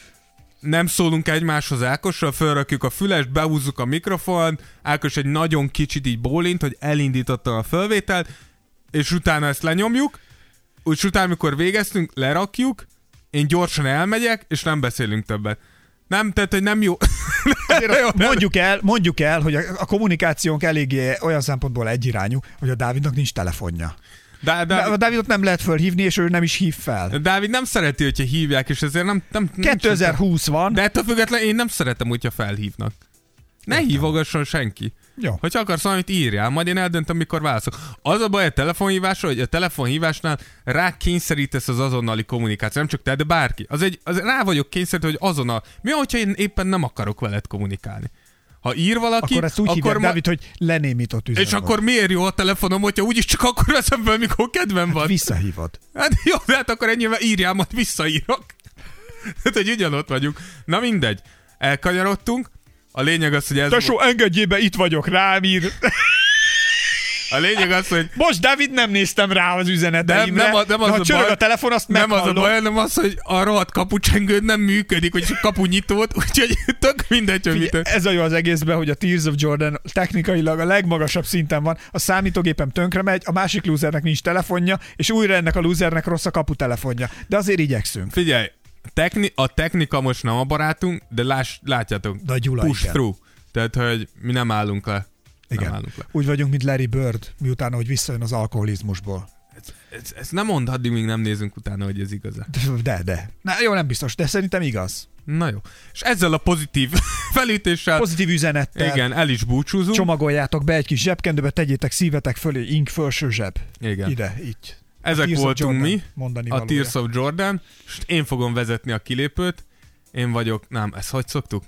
nem szólunk egymáshoz Ákossal, felrakjuk a fülest, behúzzuk a mikrofon, Ákos egy nagyon kicsit így bólint, hogy elindította a fölvételt, és utána ezt lenyomjuk, és utána, amikor végeztünk, lerakjuk, én gyorsan elmegyek, és nem beszélünk többet. Nem, tehát, hogy nem jó. <laughs> jó mondjuk, el, mondjuk el, hogy a, a kommunikációnk eléggé olyan szempontból egyirányú, hogy a Dávidnak nincs telefonja. De, a Dávidot nem lehet fölhívni, és ő nem is hív fel. Dávid nem szereti, hogyha hívják, és ezért nem... nem 2020 van. De ettől függetlenül én nem szeretem, hogyha felhívnak. Ne Értem. hívogasson senki. Jó. Hogyha akarsz valamit, írjál, majd én eldöntöm, mikor válaszok. Az a baj a telefonhívásról, hogy a telefonhívásnál rá kényszerítesz az azonnali kommunikáció, nem csak te, de bárki. Az egy, az rá vagyok kényszerítve, hogy azonnal. Mi, hogyha én éppen nem akarok veled kommunikálni? Ha ír valaki, akkor ezt úgy akkor hívják, ma... Dávid, hogy lenémított üzenet. És akkor miért jó a telefonom, hogyha úgyis csak akkor veszem fel, mikor kedvem van? Hát visszahívod. Hát jó, de hát akkor ennyivel írjál, majd visszaírok. Hát, hogy ugyanott vagyunk. Na mindegy. Elkanyarodtunk. A lényeg az, hogy ez... Tesó, engedjébe, itt vagyok, rám ír. A lényeg az, hogy... Most, David, nem néztem rá az üzeneteimre. Nem, nem, a, nem az ha a csörög baj, a telefon, azt Nem meghallom. az a baj, hanem az, hogy a rohadt kapucsengőd nem működik, hogy kapunyitót, úgyhogy tök mindegy, hogy mit... Ez a jó az egészben, hogy a Tears of Jordan technikailag a legmagasabb szinten van. A számítógépem tönkre megy, a másik lúzernek nincs telefonja, és újra ennek a lúzernek rossz a kaputelefonja. De azért igyekszünk. Figyelj, techni- a technika most nem a barátunk, de láss, látjátok, De a Gyula push igen. through. Tehát, hogy mi nem állunk le. Igen. Úgy vagyunk, mint Larry Bird, miután, hogy visszajön az alkoholizmusból. Ez, ez nem mond, addig még nem nézünk utána, hogy ez igaz De, de. Na, jó, nem biztos, de szerintem igaz. Na jó. És ezzel a pozitív <laughs> felütéssel, Pozitív üzenettel. igen, el is búcsúzunk. Csomagoljátok be egy kis zsebkendőbe, tegyétek szívetek fölé, ink felső zseb. Igen. Ide, így. Ezek Tears voltunk Jordan mi, mondani a valója. Tears of Jordan, és én fogom vezetni a kilépőt. Én vagyok, nem, ezt hogy szoktuk?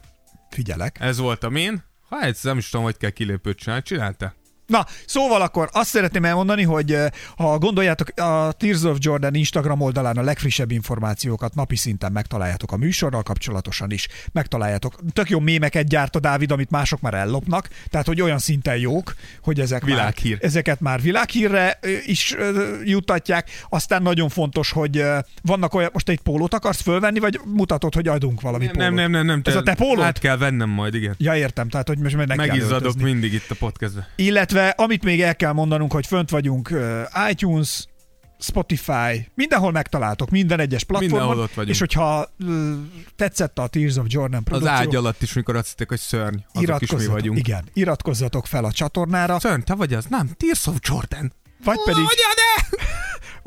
Figyelek. Ez voltam én. Ha ez nem is tudom, hogy kell kilépőt csinálni. Csinálta? Na, szóval akkor azt szeretném elmondani, hogy eh, ha gondoljátok, a Tears of Jordan Instagram oldalán a legfrissebb információkat napi szinten megtaláljátok a műsorral kapcsolatosan is, megtaláljátok. Tök jó mémeket gyárt a Dávid, amit mások már ellopnak, tehát hogy olyan szinten jók, hogy ezek Világhír. Már, ezeket már világhírre ö, is ö, juttatják. Aztán nagyon fontos, hogy vannak olyan, most te egy pólót akarsz fölvenni, vagy mutatod, hogy adunk valami Nem, pólót? nem, nem, nem. Ez a te pólód? Át kell vennem majd, igen. Ja, értem, tehát hogy most meg Megizzadok mindig itt a podcastben. Illetve amit még el kell mondanunk, hogy fönt vagyunk uh, iTunes, Spotify, mindenhol megtaláltok, minden egyes platformon. Mindenhol ott vagyunk. És hogyha uh, tetszett a Tears of Jordan Az produkció, ágy alatt is, mikor azt hitték, hogy szörny, azok is mi vagyunk. igen, iratkozzatok fel a csatornára, Szörny, te vagy az? Nem, Tears of Jordan. vagy pedig, Hogyan de?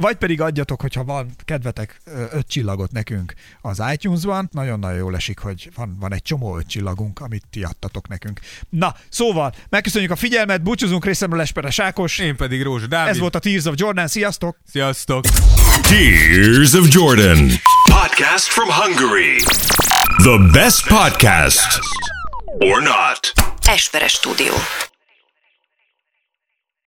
Vagy pedig adjatok, hogyha van kedvetek öt csillagot nekünk az iTunes-ban. Nagyon-nagyon jól esik, hogy van, van egy csomó öt csillagunk, amit ti adtatok nekünk. Na, szóval, megköszönjük a figyelmet, búcsúzunk részemről Esperes Ákos. Én pedig Rózsa Dávid. Ez volt a Tears of Jordan, sziasztok! Sziasztok! Tears of Jordan. Podcast from Hungary. The best podcast. Or not. Esperes stúdió.